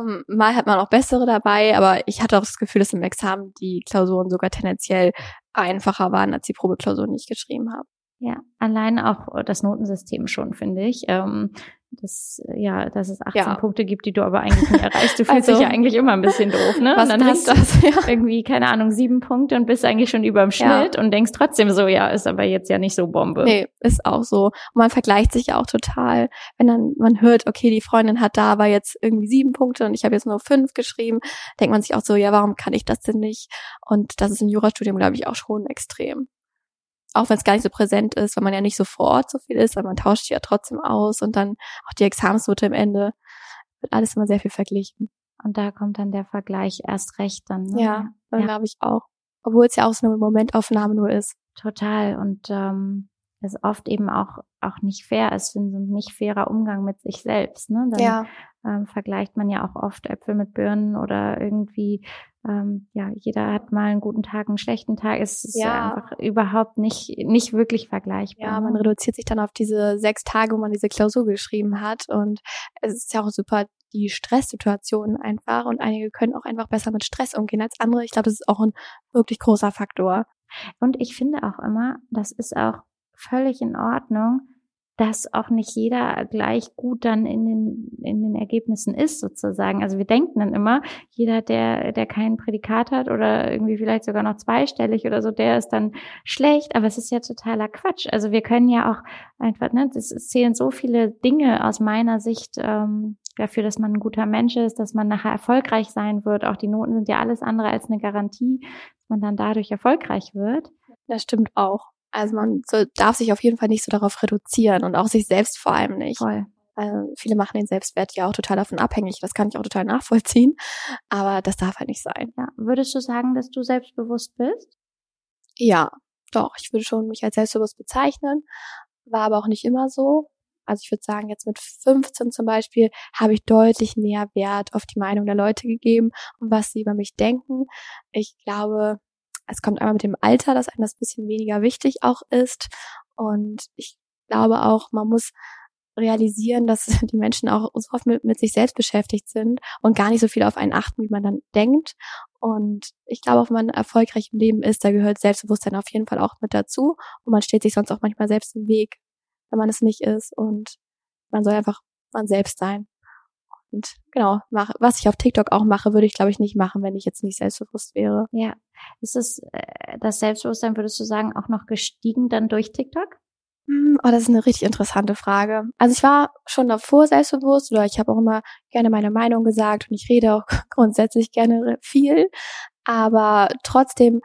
Ähm, mal hat man auch bessere dabei, aber ich hatte auch das Gefühl, dass im Examen die Klausuren sogar tendenziell einfacher waren als die Probeklausuren, die ich geschrieben habe. Ja, allein auch das Notensystem schon, finde ich. Ähm, dass, ja, dass es 18 ja. Punkte gibt, die du aber eigentlich nicht erreichst. Du fühlst also, dich ja eigentlich immer ein bisschen doof, ne? Was und dann hast du das, ja. irgendwie, keine Ahnung, sieben Punkte und bist eigentlich schon über dem Schnitt ja. und denkst trotzdem so, ja, ist aber jetzt ja nicht so Bombe. Nee, ist auch so. Und man vergleicht sich ja auch total. Wenn dann man hört, okay, die Freundin hat da aber jetzt irgendwie sieben Punkte und ich habe jetzt nur fünf geschrieben, denkt man sich auch so, ja, warum kann ich das denn nicht? Und das ist im Jurastudium, glaube ich, auch schon extrem auch wenn es gar nicht so präsent ist, weil man ja nicht so vor Ort so viel ist, aber man tauscht sich ja trotzdem aus und dann auch die Examensnote im Ende wird alles immer sehr viel verglichen. Und da kommt dann der Vergleich erst recht dann. Ne? Ja, dann ja. glaube ich auch. Obwohl es ja auch so eine Momentaufnahme nur ist. Total. Und ähm, es oft eben auch auch nicht fair ist, so ein nicht fairer Umgang mit sich selbst. Ne? Dann ja. ähm, vergleicht man ja auch oft Äpfel mit Birnen oder irgendwie ähm, ja, jeder hat mal einen guten Tag, einen schlechten Tag. Es ist ja. einfach überhaupt nicht, nicht wirklich vergleichbar. Ja, man ne? reduziert sich dann auf diese sechs Tage, wo man diese Klausur geschrieben hat. Und es ist ja auch super, die Stresssituationen einfach. Und einige können auch einfach besser mit Stress umgehen als andere. Ich glaube, das ist auch ein wirklich großer Faktor. Und ich finde auch immer, das ist auch völlig in Ordnung, dass auch nicht jeder gleich gut dann in den, in den Ergebnissen ist, sozusagen. Also wir denken dann immer, jeder, der, der kein Prädikat hat oder irgendwie vielleicht sogar noch zweistellig oder so, der ist dann schlecht, aber es ist ja totaler Quatsch. Also wir können ja auch einfach, ne, es zählen so viele Dinge aus meiner Sicht ähm, dafür, dass man ein guter Mensch ist, dass man nachher erfolgreich sein wird. Auch die Noten sind ja alles andere als eine Garantie, dass man dann dadurch erfolgreich wird. Das stimmt auch. Also man darf sich auf jeden Fall nicht so darauf reduzieren und auch sich selbst vor allem nicht. Voll. Also viele machen den Selbstwert ja auch total davon abhängig. Das kann ich auch total nachvollziehen. Aber das darf halt nicht sein. Ja. Würdest du sagen, dass du selbstbewusst bist? Ja, doch. Ich würde schon mich als selbstbewusst bezeichnen. War aber auch nicht immer so. Also ich würde sagen, jetzt mit 15 zum Beispiel habe ich deutlich mehr Wert auf die Meinung der Leute gegeben und was sie über mich denken. Ich glaube, es kommt einmal mit dem Alter, dass einem das bisschen weniger wichtig auch ist. Und ich glaube auch, man muss realisieren, dass die Menschen auch so oft mit, mit sich selbst beschäftigt sind und gar nicht so viel auf einen achten, wie man dann denkt. Und ich glaube, auch wenn man erfolgreich im Leben ist, da gehört Selbstbewusstsein auf jeden Fall auch mit dazu. Und man steht sich sonst auch manchmal selbst im Weg, wenn man es nicht ist. Und man soll einfach man selbst sein. Und genau, mach, was ich auf TikTok auch mache, würde ich, glaube ich, nicht machen, wenn ich jetzt nicht selbstbewusst wäre. Ja. Ist es äh, das Selbstbewusstsein, würdest du sagen, auch noch gestiegen dann durch TikTok? Hm, oh, das ist eine richtig interessante Frage. Also ich war schon davor selbstbewusst oder ich habe auch immer gerne meine Meinung gesagt und ich rede auch grundsätzlich gerne viel. Aber trotzdem,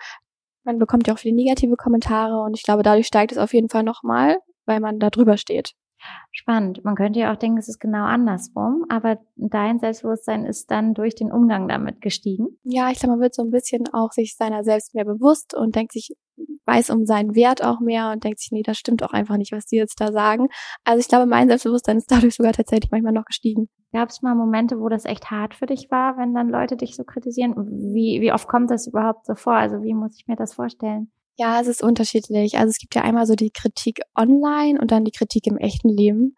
man bekommt ja auch viele negative Kommentare und ich glaube, dadurch steigt es auf jeden Fall nochmal, weil man da drüber steht. Spannend. Man könnte ja auch denken, es ist genau andersrum, aber dein Selbstbewusstsein ist dann durch den Umgang damit gestiegen. Ja, ich glaube, man wird so ein bisschen auch sich seiner selbst mehr bewusst und denkt sich, weiß um seinen Wert auch mehr und denkt sich, nee, das stimmt auch einfach nicht, was die jetzt da sagen. Also ich glaube, mein Selbstbewusstsein ist dadurch sogar tatsächlich manchmal noch gestiegen. Gab es mal Momente, wo das echt hart für dich war, wenn dann Leute dich so kritisieren? Wie, wie oft kommt das überhaupt so vor? Also wie muss ich mir das vorstellen? Ja, es ist unterschiedlich. Also es gibt ja einmal so die Kritik online und dann die Kritik im echten Leben.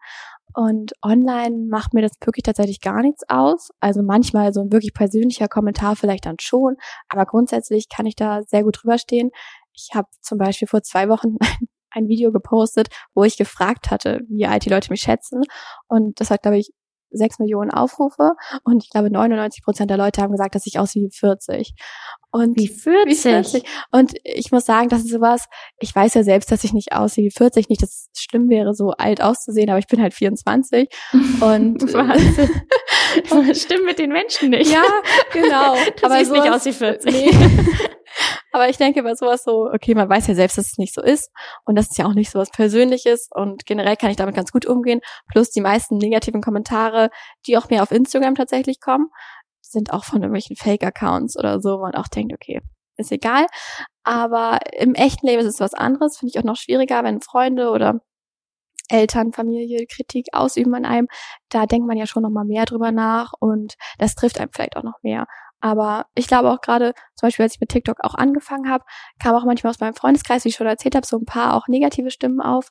Und online macht mir das wirklich tatsächlich gar nichts aus. Also manchmal so ein wirklich persönlicher Kommentar vielleicht dann schon, aber grundsätzlich kann ich da sehr gut drüber stehen. Ich habe zum Beispiel vor zwei Wochen ein Video gepostet, wo ich gefragt hatte, wie alt die Leute mich schätzen. Und das hat, glaube ich, sechs Millionen Aufrufe und ich glaube 99 Prozent der Leute haben gesagt, dass ich aussehe wie 40. Und wie 40? wie 40? Und ich muss sagen, das ist sowas, ich weiß ja selbst, dass ich nicht aussehe wie 40, nicht, dass es schlimm wäre, so alt auszusehen, aber ich bin halt 24 und Was? stimmt mit den Menschen nicht. Ja, genau. Du aber siehst sowas, nicht aus wie 40. Nee. Aber ich denke bei sowas so, okay, man weiß ja selbst, dass es nicht so ist und das ist ja auch nicht so was Persönliches und generell kann ich damit ganz gut umgehen. Plus die meisten negativen Kommentare, die auch mehr auf Instagram tatsächlich kommen, sind auch von irgendwelchen Fake-Accounts oder so, wo man auch denkt, okay, ist egal. Aber im echten Leben ist es was anderes, finde ich auch noch schwieriger, wenn Freunde oder Eltern, Familie Kritik ausüben an einem, da denkt man ja schon noch mal mehr drüber nach und das trifft einem vielleicht auch noch mehr. Aber ich glaube auch gerade, zum Beispiel, als ich mit TikTok auch angefangen habe, kam auch manchmal aus meinem Freundeskreis, wie ich schon erzählt habe, so ein paar auch negative Stimmen auf.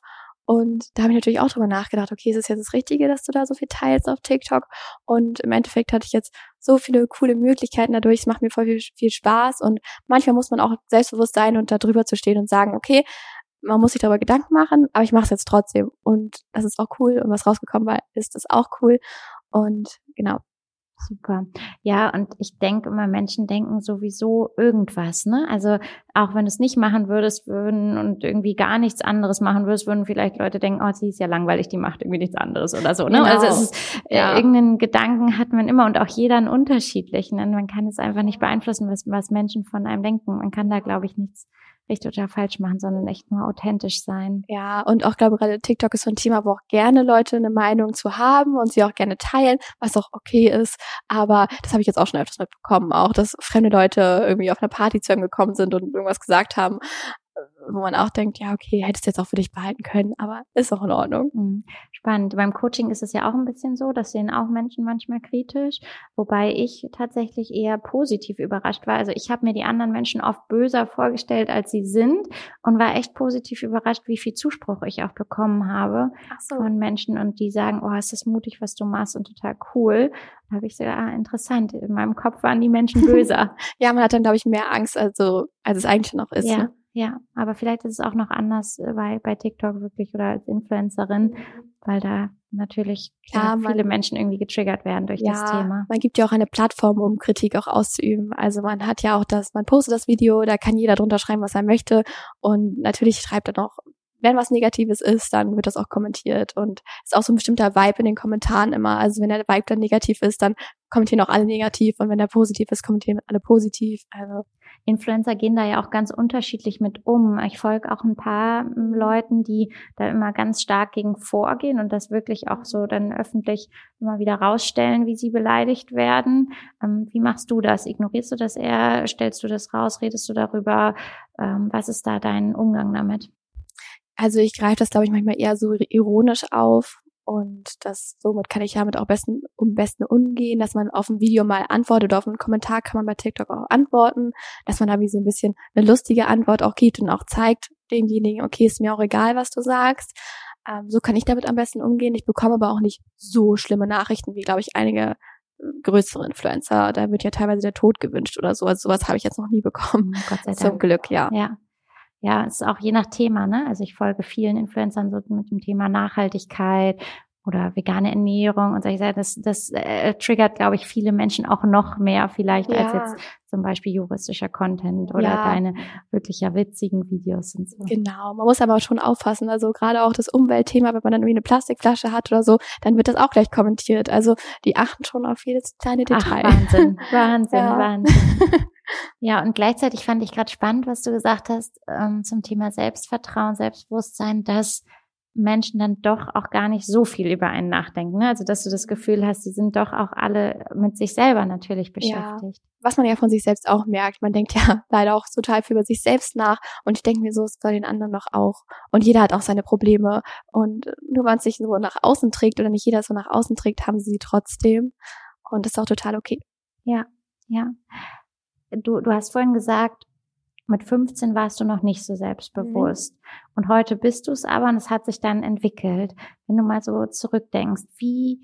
Und da habe ich natürlich auch drüber nachgedacht, okay, ist es jetzt das Richtige, dass du da so viel teilst auf TikTok? Und im Endeffekt hatte ich jetzt so viele coole Möglichkeiten dadurch, es macht mir voll viel, viel Spaß. Und manchmal muss man auch selbstbewusst sein und da drüber zu stehen und sagen, okay, man muss sich darüber Gedanken machen, aber ich mache es jetzt trotzdem. Und das ist auch cool. Und was rausgekommen war, ist das auch cool. Und genau, Super. Ja, und ich denke immer, Menschen denken sowieso irgendwas, ne? Also auch wenn du es nicht machen würdest, würden und irgendwie gar nichts anderes machen würdest, würden vielleicht Leute denken, oh, sie ist ja langweilig, die macht irgendwie nichts anderes oder so, ne? Genau. Also es ist, äh, ja. irgendeinen Gedanken hat man immer und auch jeder einen unterschiedlichen. Und man kann es einfach nicht beeinflussen, was, was Menschen von einem denken. Man kann da, glaube ich, nichts richtig oder falsch machen, sondern echt nur authentisch sein. Ja, und auch glaube gerade TikTok ist so ein Thema, wo auch gerne Leute eine Meinung zu haben und sie auch gerne teilen, was auch okay ist. Aber das habe ich jetzt auch schon öfters mitbekommen, auch dass fremde Leute irgendwie auf einer Party zu einem gekommen sind und irgendwas gesagt haben, wo man auch denkt, ja, okay, hättest du jetzt auch für dich behalten können, aber ist auch in Ordnung. Mhm. Spannend. Beim Coaching ist es ja auch ein bisschen so, das sehen auch Menschen manchmal kritisch, wobei ich tatsächlich eher positiv überrascht war. Also ich habe mir die anderen Menschen oft böser vorgestellt, als sie sind und war echt positiv überrascht, wie viel Zuspruch ich auch bekommen habe so. von Menschen und die sagen, oh, ist das mutig, was du machst und total cool. Da habe ich so, ah, interessant. In meinem Kopf waren die Menschen böser. ja, man hat dann, glaube ich, mehr Angst, also, als es eigentlich noch ist. Ja. Ne? Ja, aber vielleicht ist es auch noch anders äh, bei, bei TikTok wirklich oder als Influencerin, weil da natürlich ja, man, viele Menschen irgendwie getriggert werden durch ja, das Thema. Man gibt ja auch eine Plattform, um Kritik auch auszuüben. Also man hat ja auch das, man postet das Video, da kann jeder drunter schreiben, was er möchte. Und natürlich schreibt er noch wenn was Negatives ist, dann wird das auch kommentiert und ist auch so ein bestimmter Vibe in den Kommentaren immer. Also wenn der Vibe dann negativ ist, dann kommentieren auch alle negativ und wenn der positiv ist, kommentieren alle positiv. Also Influencer gehen da ja auch ganz unterschiedlich mit um. Ich folge auch ein paar hm, Leuten, die da immer ganz stark gegen vorgehen und das wirklich auch so dann öffentlich immer wieder rausstellen, wie sie beleidigt werden. Ähm, wie machst du das? Ignorierst du das eher? Stellst du das raus? Redest du darüber? Ähm, was ist da dein Umgang damit? Also ich greife das, glaube ich, manchmal eher so ironisch auf und das somit kann ich damit auch besten um besten umgehen, dass man auf ein Video mal antwortet oder auf einen Kommentar kann man bei TikTok auch antworten, dass man da wie so ein bisschen eine lustige Antwort auch gibt und auch zeigt demjenigen, okay, ist mir auch egal, was du sagst. Ähm, so kann ich damit am besten umgehen. Ich bekomme aber auch nicht so schlimme Nachrichten wie, glaube ich, einige äh, größere Influencer. Da wird ja teilweise der Tod gewünscht oder so. Also sowas habe ich jetzt noch nie bekommen. Gott sei Dank. Zum Glück, ja. Ja. Ja, es ist auch je nach Thema, ne? Also ich folge vielen Influencern so mit dem Thema Nachhaltigkeit oder vegane Ernährung und solche Sachen. Das, das äh, triggert, glaube ich, viele Menschen auch noch mehr vielleicht ja. als jetzt zum Beispiel juristischer Content oder ja. deine wirklich ja witzigen Videos und so. Genau, man muss aber schon aufpassen. Also gerade auch das Umweltthema, wenn man dann irgendwie eine Plastikflasche hat oder so, dann wird das auch gleich kommentiert. Also die achten schon auf jedes kleine Detail. Ach, Wahnsinn, Wahnsinn. Wahnsinn. Ja, und gleichzeitig fand ich gerade spannend, was du gesagt hast ähm, zum Thema Selbstvertrauen, Selbstbewusstsein, dass Menschen dann doch auch gar nicht so viel über einen nachdenken. Ne? Also dass du das Gefühl hast, sie sind doch auch alle mit sich selber natürlich beschäftigt. Ja, was man ja von sich selbst auch merkt. Man denkt ja leider auch total viel über sich selbst nach. Und ich denke mir so, es bei den anderen doch auch. Und jeder hat auch seine Probleme. Und nur wenn man sich so nach außen trägt oder nicht jeder so nach außen trägt, haben sie sie trotzdem. Und das ist auch total okay. Ja, ja du, du hast vorhin gesagt, mit 15 warst du noch nicht so selbstbewusst. Mhm. Und heute bist du es aber und es hat sich dann entwickelt. Wenn du mal so zurückdenkst, wie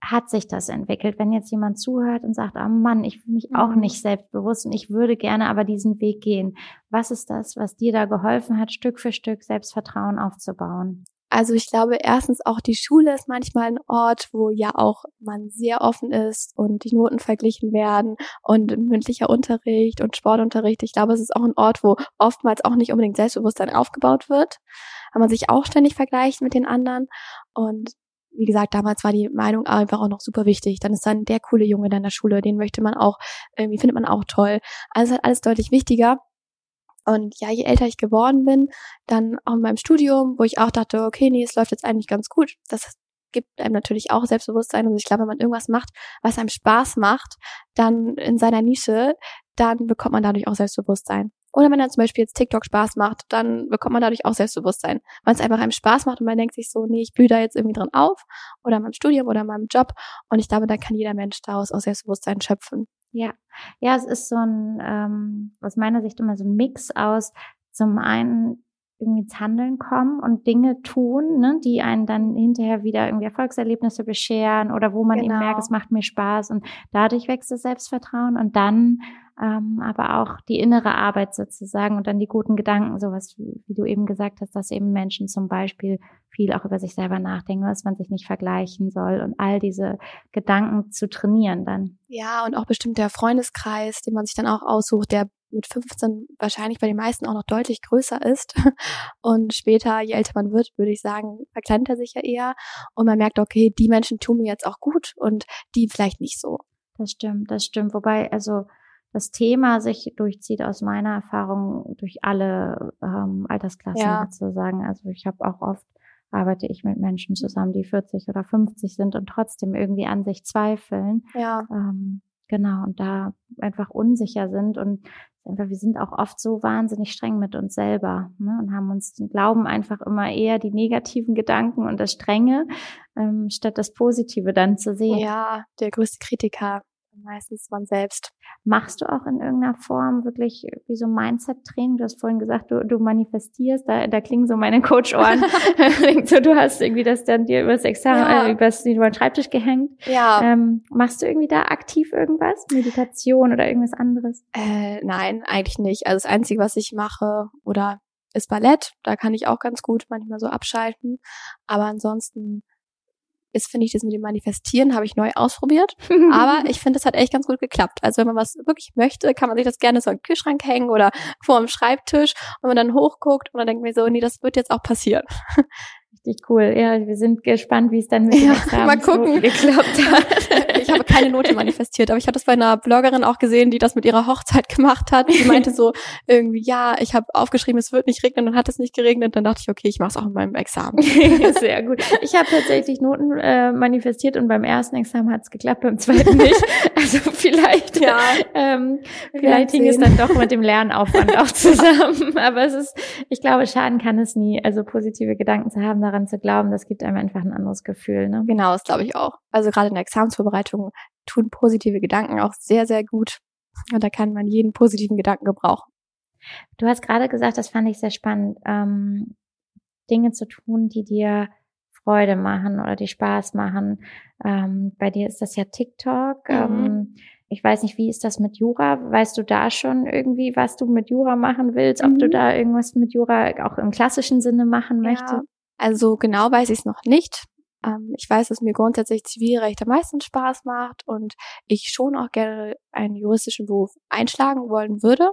hat sich das entwickelt? Wenn jetzt jemand zuhört und sagt, oh Mann, ich fühle mich mhm. auch nicht selbstbewusst und ich würde gerne aber diesen Weg gehen. Was ist das, was dir da geholfen hat, Stück für Stück Selbstvertrauen aufzubauen? Also ich glaube erstens auch die Schule ist manchmal ein Ort, wo ja auch man sehr offen ist und die Noten verglichen werden und mündlicher Unterricht und Sportunterricht. Ich glaube, es ist auch ein Ort, wo oftmals auch nicht unbedingt Selbstbewusstsein aufgebaut wird, weil man sich auch ständig vergleicht mit den anderen und wie gesagt, damals war die Meinung einfach auch noch super wichtig. Dann ist dann der coole Junge in deiner Schule, den möchte man auch, irgendwie findet man auch toll. Also es ist alles deutlich wichtiger. Und ja, je älter ich geworden bin, dann auch in meinem Studium, wo ich auch dachte, okay, nee, es läuft jetzt eigentlich ganz gut. Das gibt einem natürlich auch Selbstbewusstsein. Und ich glaube, wenn man irgendwas macht, was einem Spaß macht, dann in seiner Nische, dann bekommt man dadurch auch Selbstbewusstsein. Oder wenn dann zum Beispiel jetzt TikTok Spaß macht, dann bekommt man dadurch auch Selbstbewusstsein. Weil es einfach einem Spaß macht und man denkt sich so, nee, ich blühe da jetzt irgendwie drin auf. Oder in meinem Studium oder in meinem Job. Und ich glaube, da kann jeder Mensch daraus auch Selbstbewusstsein schöpfen. Ja, ja, es ist so ein, ähm, aus meiner Sicht immer so ein Mix aus zum einen irgendwie ins Handeln kommen und Dinge tun, ne, die einen dann hinterher wieder irgendwie Erfolgserlebnisse bescheren oder wo man genau. eben merkt, es macht mir Spaß und dadurch wächst das Selbstvertrauen und dann ähm, aber auch die innere Arbeit sozusagen und dann die guten Gedanken, sowas wie, wie du eben gesagt hast, dass eben Menschen zum Beispiel viel auch über sich selber nachdenken, dass man sich nicht vergleichen soll und all diese Gedanken zu trainieren dann. Ja, und auch bestimmt der Freundeskreis, den man sich dann auch aussucht, der mit 15 wahrscheinlich bei den meisten auch noch deutlich größer ist. Und später, je älter man wird, würde ich sagen, verkleidet er sich ja eher. Und man merkt, okay, die Menschen tun mir jetzt auch gut und die vielleicht nicht so. Das stimmt, das stimmt. Wobei, also das Thema sich durchzieht aus meiner Erfahrung durch alle ähm, Altersklassen ja. sozusagen. Also ich habe auch oft arbeite ich mit Menschen zusammen, die 40 oder 50 sind und trotzdem irgendwie an sich zweifeln. Ja. Ähm, genau, und da einfach unsicher sind und einfach, wir sind auch oft so wahnsinnig streng mit uns selber ne, und haben uns, glauben einfach immer eher die negativen Gedanken und das Strenge, ähm, statt das Positive dann zu sehen. Ja, der größte Kritiker meistens man selbst. Machst du auch in irgendeiner Form wirklich wie so Mindset-Training? Du hast vorhin gesagt, du, du manifestierst, da, da klingen so meine Coach-Ohren. so, du hast irgendwie das dann dir übers Examen, ja. äh, übers, über den Schreibtisch gehängt. Ja. Ähm, machst du irgendwie da aktiv irgendwas? Meditation oder irgendwas anderes? Äh, nein, eigentlich nicht. Also das Einzige, was ich mache oder ist Ballett. Da kann ich auch ganz gut manchmal so abschalten. Aber ansonsten ist, finde ich, das mit dem Manifestieren habe ich neu ausprobiert. Aber ich finde, es hat echt ganz gut geklappt. Also wenn man was wirklich möchte, kann man sich das gerne so im Kühlschrank hängen oder vor dem Schreibtisch und man dann hochguckt und dann denkt mir so, nee, das wird jetzt auch passieren. Richtig cool. Ja, wir sind gespannt, wie es dann mit ja, dem mal gucken. So geklappt hat. ich habe keine Note manifestiert, aber ich habe das bei einer Bloggerin auch gesehen, die das mit ihrer Hochzeit gemacht hat. Die meinte so irgendwie, ja, ich habe aufgeschrieben, es wird nicht regnen und hat es nicht geregnet. Dann dachte ich, okay, ich mache es auch in meinem Examen. Sehr gut. Ich habe tatsächlich Noten äh, manifestiert und beim ersten Examen hat es geklappt, beim zweiten nicht. Also vielleicht, ja, ähm, vielleicht hing es dann doch mit dem Lernaufwand auch zusammen. Aber es ist, ich glaube, schaden kann es nie. Also positive Gedanken zu haben daran zu glauben, das gibt einem einfach ein anderes Gefühl. Ne? Genau, das glaube ich auch. Also gerade in der Examensvorbereitung tun positive Gedanken auch sehr, sehr gut. Und da kann man jeden positiven Gedanken gebrauchen. Du hast gerade gesagt, das fand ich sehr spannend, ähm, Dinge zu tun, die dir Freude machen oder die Spaß machen. Ähm, bei dir ist das ja TikTok. Mhm. Ähm, ich weiß nicht, wie ist das mit Jura? Weißt du da schon irgendwie, was du mit Jura machen willst? Ob mhm. du da irgendwas mit Jura auch im klassischen Sinne machen ja. möchtest? Also genau weiß ich es noch nicht. Ähm, ich weiß, dass mir grundsätzlich Zivilrecht am meisten Spaß macht und ich schon auch gerne einen juristischen Beruf einschlagen wollen würde.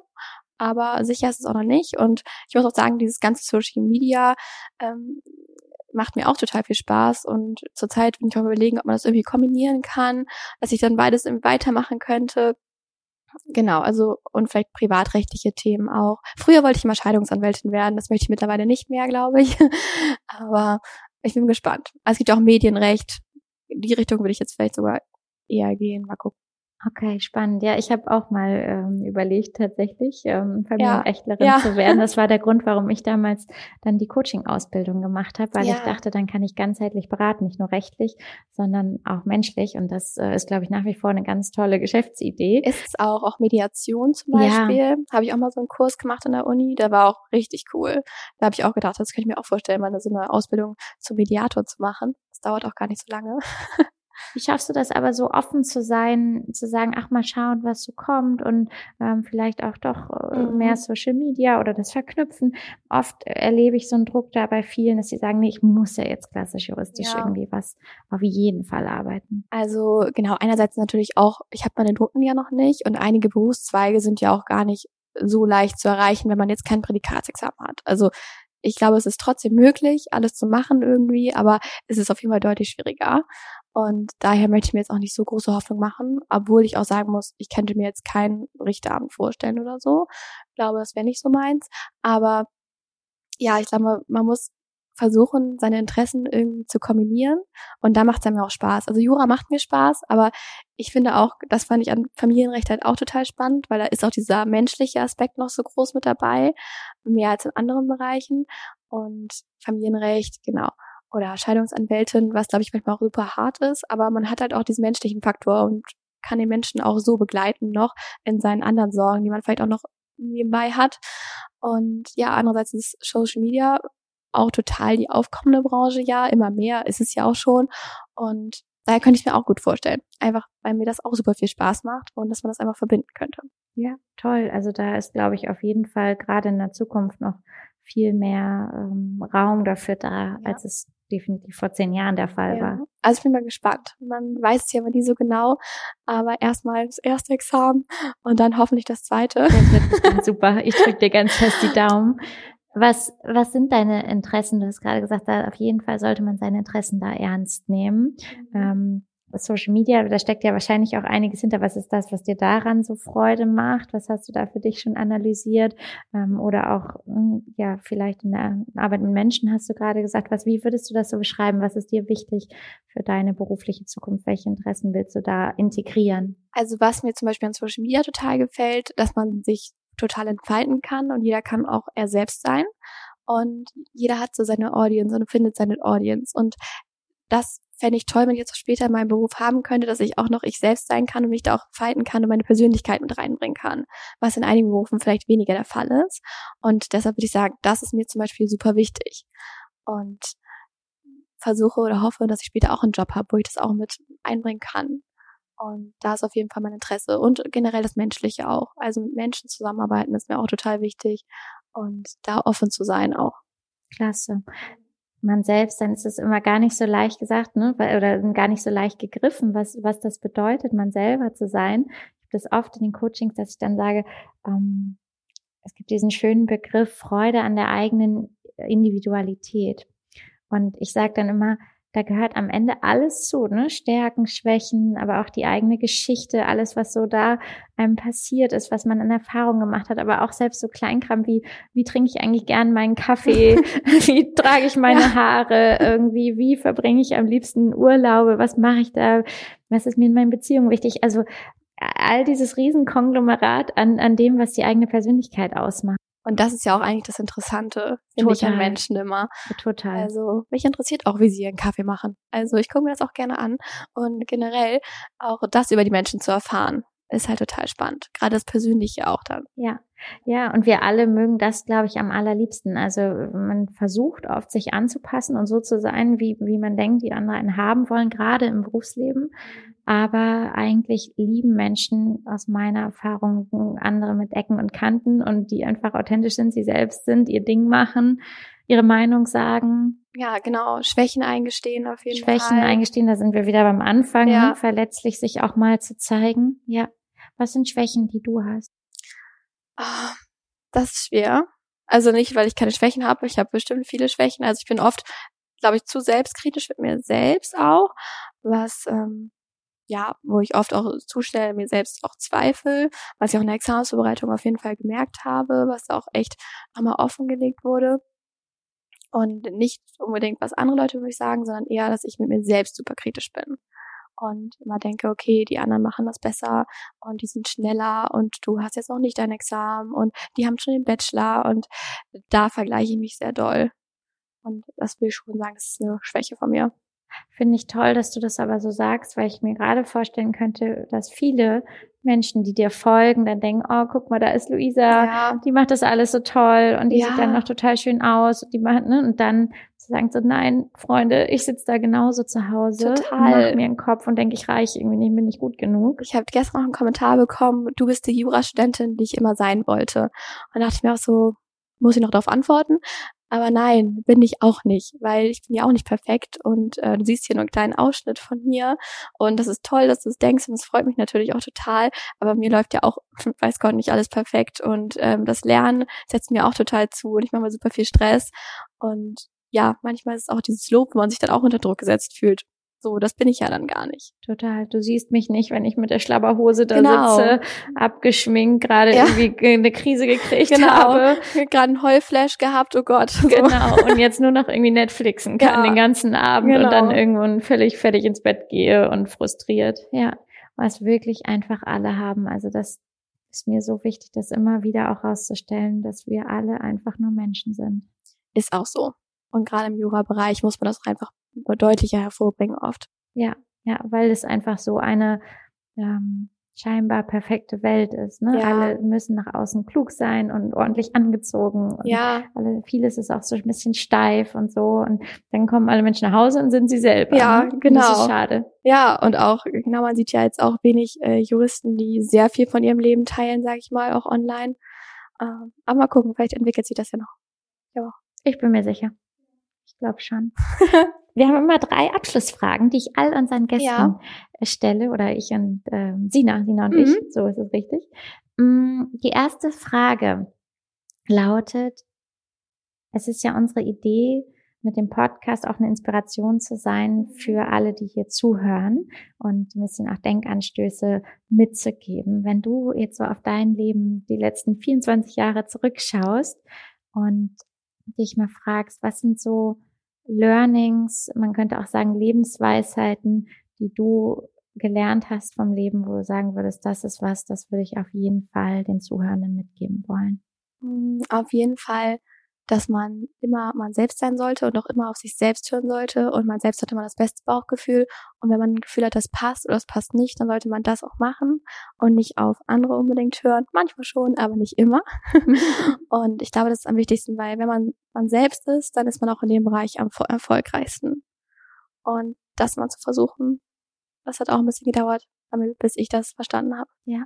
Aber sicher ist es auch noch nicht. Und ich muss auch sagen, dieses ganze Social Media ähm, macht mir auch total viel Spaß und zurzeit bin ich auch überlegen, ob man das irgendwie kombinieren kann, dass ich dann beides weitermachen könnte. Genau, also und vielleicht privatrechtliche Themen auch. Früher wollte ich immer Scheidungsanwältin werden, das möchte ich mittlerweile nicht mehr, glaube ich. Aber ich bin gespannt. Also es gibt auch Medienrecht. In die Richtung würde ich jetzt vielleicht sogar eher gehen. Mal gucken. Okay, spannend. Ja, ich habe auch mal ähm, überlegt, tatsächlich ähm, Familienechtlerin ja. ja. zu werden. Das war der Grund, warum ich damals dann die Coaching-Ausbildung gemacht habe, weil ja. ich dachte, dann kann ich ganzheitlich beraten, nicht nur rechtlich, sondern auch menschlich. Und das äh, ist, glaube ich, nach wie vor eine ganz tolle Geschäftsidee. Ist es auch, auch Mediation zum Beispiel. Ja. Habe ich auch mal so einen Kurs gemacht an der Uni, der war auch richtig cool. Da habe ich auch gedacht, das könnte ich mir auch vorstellen, mal so eine Ausbildung zum Mediator zu machen. Das dauert auch gar nicht so lange. Wie schaffst du das aber so offen zu sein, zu sagen, ach mal schauen, was so kommt und ähm, vielleicht auch doch äh, mhm. mehr Social Media oder das Verknüpfen. Oft erlebe ich so einen Druck da bei vielen, dass sie sagen, nee, ich muss ja jetzt klassisch juristisch ja. irgendwie was auf jeden Fall arbeiten. Also genau, einerseits natürlich auch, ich habe meine Noten ja noch nicht und einige Berufszweige sind ja auch gar nicht so leicht zu erreichen, wenn man jetzt kein Prädikatsexamen hat. Also ich glaube, es ist trotzdem möglich, alles zu machen irgendwie, aber es ist auf jeden Fall deutlich schwieriger. Und daher möchte ich mir jetzt auch nicht so große Hoffnung machen, obwohl ich auch sagen muss, ich könnte mir jetzt keinen Richterabend vorstellen oder so. Ich glaube, das wäre nicht so meins. Aber ja, ich glaube, man muss versuchen, seine Interessen irgendwie zu kombinieren. Und da macht es mir auch Spaß. Also Jura macht mir Spaß, aber ich finde auch, das fand ich an Familienrecht halt auch total spannend, weil da ist auch dieser menschliche Aspekt noch so groß mit dabei, mehr als in anderen Bereichen. Und Familienrecht, genau. Oder Scheidungsanwältin, was glaube ich manchmal auch super hart ist, aber man hat halt auch diesen menschlichen Faktor und kann den Menschen auch so begleiten noch in seinen anderen Sorgen, die man vielleicht auch noch nebenbei hat. Und ja, andererseits ist Social Media auch total die aufkommende Branche, ja, immer mehr ist es ja auch schon. Und daher könnte ich mir auch gut vorstellen. Einfach, weil mir das auch super viel Spaß macht und dass man das einfach verbinden könnte. Ja, toll. Also da ist, glaube ich, auf jeden Fall gerade in der Zukunft noch viel mehr ähm, Raum dafür da, ja. als es definitiv vor zehn Jahren der Fall ja. war. Also ich bin mal gespannt. Man weiß es ja immer nie so genau, aber erstmal das erste Examen und dann hoffentlich das zweite. Das wird super. Ich drücke dir ganz fest die Daumen. Was, was sind deine Interessen? Du hast gerade gesagt, da auf jeden Fall sollte man seine Interessen da ernst nehmen. Mhm. Ähm, Social Media, da steckt ja wahrscheinlich auch einiges hinter. Was ist das, was dir daran so Freude macht? Was hast du da für dich schon analysiert? Ähm, oder auch, hm, ja, vielleicht in der Arbeit mit Menschen hast du gerade gesagt. Was, wie würdest du das so beschreiben? Was ist dir wichtig für deine berufliche Zukunft? Welche Interessen willst du da integrieren? Also was mir zum Beispiel an Social Media total gefällt, dass man sich total entfalten kann und jeder kann auch er selbst sein. Und jeder hat so seine Audience und findet seine Audience. Und das fände ich toll, wenn ich jetzt später in meinem Beruf haben könnte, dass ich auch noch ich selbst sein kann und mich da auch falten kann und meine Persönlichkeit mit reinbringen kann, was in einigen Berufen vielleicht weniger der Fall ist. Und deshalb würde ich sagen, das ist mir zum Beispiel super wichtig. Und versuche oder hoffe, dass ich später auch einen Job habe, wo ich das auch mit einbringen kann. Und da ist auf jeden Fall mein Interesse und generell das Menschliche auch. Also mit Menschen zusammenarbeiten ist mir auch total wichtig und da offen zu sein auch. Klasse man selbst, dann ist es immer gar nicht so leicht gesagt, ne, oder gar nicht so leicht gegriffen, was, was das bedeutet, man selber zu sein. Ich habe das oft in den Coachings, dass ich dann sage, ähm, es gibt diesen schönen Begriff Freude an der eigenen Individualität. Und ich sage dann immer, da gehört am Ende alles zu, ne? Stärken, Schwächen, aber auch die eigene Geschichte, alles, was so da einem passiert ist, was man in Erfahrung gemacht hat, aber auch selbst so Kleinkram wie, wie trinke ich eigentlich gern meinen Kaffee, wie trage ich meine ja. Haare, irgendwie, wie verbringe ich am liebsten Urlaube, was mache ich da, was ist mir in meinen Beziehungen wichtig, also all dieses Riesenkonglomerat an, an dem, was die eigene Persönlichkeit ausmacht. Und das ist ja auch eigentlich das Interessante, finde ich an Menschen immer. Total. Also mich interessiert auch, wie sie ihren Kaffee machen. Also ich gucke mir das auch gerne an. Und generell auch das über die Menschen zu erfahren, ist halt total spannend. Gerade das Persönliche auch dann. Ja. Ja, und wir alle mögen das, glaube ich, am allerliebsten. Also man versucht oft, sich anzupassen und so zu sein, wie, wie man denkt, die anderen haben wollen, gerade im Berufsleben. Aber eigentlich lieben Menschen aus meiner Erfahrung andere mit Ecken und Kanten und die einfach authentisch sind, sie selbst sind, ihr Ding machen, ihre Meinung sagen. Ja, genau. Schwächen eingestehen auf jeden Schwächen Fall. Schwächen eingestehen, da sind wir wieder beim Anfang, ja. verletzlich sich auch mal zu zeigen. Ja. Was sind Schwächen, die du hast? Oh, das ist schwer. Also nicht, weil ich keine Schwächen habe. Ich habe bestimmt viele Schwächen. Also ich bin oft, glaube ich, zu selbstkritisch mit mir selbst auch, was ähm, ja, wo ich oft auch zu schnell mir selbst auch zweifel, was ich auch in der Examensvorbereitung auf jeden Fall gemerkt habe, was auch echt nochmal offengelegt wurde. Und nicht unbedingt, was andere Leute würde ich sagen, sondern eher, dass ich mit mir selbst super kritisch bin. Und immer denke, okay, die anderen machen das besser und die sind schneller und du hast jetzt noch nicht dein Examen und die haben schon den Bachelor und da vergleiche ich mich sehr doll. Und das will ich schon sagen, das ist eine Schwäche von mir. Finde ich toll, dass du das aber so sagst, weil ich mir gerade vorstellen könnte, dass viele Menschen, die dir folgen, dann denken, oh, guck mal, da ist Luisa, ja. die macht das alles so toll und die ja. sieht dann noch total schön aus und die macht, ne, und dann zu sagen so, nein, Freunde, ich sitze da genauso zu Hause, total. mir einen Kopf und denke, ich reiche irgendwie nicht, bin nicht gut genug. Ich habe gestern noch einen Kommentar bekommen, du bist die Jurastudentin, die ich immer sein wollte. Und dachte ich mir auch so, muss ich noch darauf antworten? Aber nein, bin ich auch nicht, weil ich bin ja auch nicht perfekt und äh, du siehst hier nur einen kleinen Ausschnitt von mir und das ist toll, dass du es denkst und es freut mich natürlich auch total, aber mir läuft ja auch, weiß Gott, nicht alles perfekt und ähm, das Lernen setzt mir auch total zu und ich mache mal super viel Stress und ja, manchmal ist es auch dieses Lob, wo man sich dann auch unter Druck gesetzt fühlt. So, das bin ich ja dann gar nicht. Total. Du siehst mich nicht, wenn ich mit der Schlabberhose da genau. sitze, abgeschminkt, gerade ja. irgendwie eine Krise gekriegt genau. habe. Gerade einen Heulflash gehabt, oh Gott. So. Genau. Und jetzt nur noch irgendwie Netflixen kann ja. den ganzen Abend genau. und dann irgendwann völlig fertig ins Bett gehe und frustriert. Ja. Was wirklich einfach alle haben. Also das ist mir so wichtig, das immer wieder auch rauszustellen, dass wir alle einfach nur Menschen sind. Ist auch so. Und gerade im Jura-Bereich muss man das einfach deutlicher hervorbringen oft. Ja, ja, weil es einfach so eine ähm, scheinbar perfekte Welt ist. Ne? Ja. Alle müssen nach außen klug sein und ordentlich angezogen. Und ja. Alle, vieles ist auch so ein bisschen steif und so. Und dann kommen alle Menschen nach Hause und sind sie selber. Ja, ne? genau. das ist schade. Ja, und auch, genau, man sieht ja jetzt auch wenig äh, Juristen, die sehr viel von ihrem Leben teilen, sage ich mal, auch online. Ähm, aber mal gucken, vielleicht entwickelt sich das ja noch. Ja. Ich bin mir sicher. Ich glaube schon. Wir haben immer drei Abschlussfragen, die ich all unseren Gästen ja. stelle, oder ich und äh, Sina, Sina und mhm. ich, so ist es richtig. Mm, die erste Frage lautet, es ist ja unsere Idee, mit dem Podcast auch eine Inspiration zu sein für alle, die hier zuhören und ein bisschen auch Denkanstöße mitzugeben. Wenn du jetzt so auf dein Leben die letzten 24 Jahre zurückschaust und dich mal fragst, was sind so Learnings, man könnte auch sagen Lebensweisheiten, die du gelernt hast vom Leben, wo du sagen würdest, das ist was, das würde ich auf jeden Fall den Zuhörenden mitgeben wollen? Hm, auf jeden Fall dass man immer man selbst sein sollte und auch immer auf sich selbst hören sollte und man selbst hat immer das beste Bauchgefühl und wenn man ein Gefühl hat, das passt oder das passt nicht, dann sollte man das auch machen und nicht auf andere unbedingt hören. Manchmal schon, aber nicht immer. und ich glaube, das ist am wichtigsten, weil wenn man man selbst ist, dann ist man auch in dem Bereich am erfolgreichsten. Und das mal zu versuchen, das hat auch ein bisschen gedauert, bis ich das verstanden habe. Ja,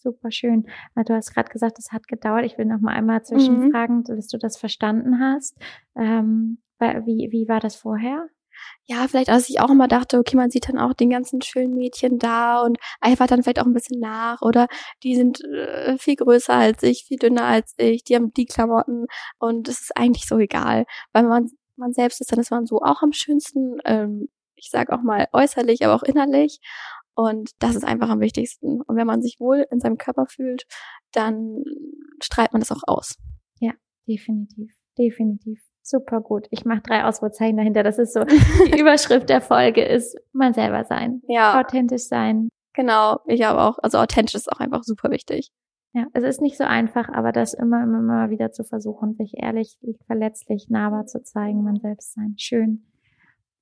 super schön. Du hast gerade gesagt, es hat gedauert. Ich will noch mal einmal zwischenfragen, mhm. bis du das verstanden hast. Ähm, wie, wie war das vorher? Ja, vielleicht, als ich auch immer dachte, okay, man sieht dann auch den ganzen schönen Mädchen da und einfach dann vielleicht auch ein bisschen nach oder die sind äh, viel größer als ich, viel dünner als ich, die haben die Klamotten und es ist eigentlich so egal, weil man man selbst ist, dann ist man so auch am schönsten, ähm, ich sag auch mal äußerlich, aber auch innerlich und das ist einfach am wichtigsten. Und wenn man sich wohl in seinem Körper fühlt, dann strahlt man das auch aus. Ja, definitiv. Definitiv. Super gut. Ich mache drei Ausrufezeichen dahinter. Das ist so, die Überschrift der Folge ist man selber sein. Ja. Authentisch sein. Genau, ich habe auch, also authentisch ist auch einfach super wichtig. Ja, es ist nicht so einfach, aber das immer, immer, immer wieder zu versuchen, sich ehrlich, verletzlich, nahbar zu zeigen, man selbst sein. Schön.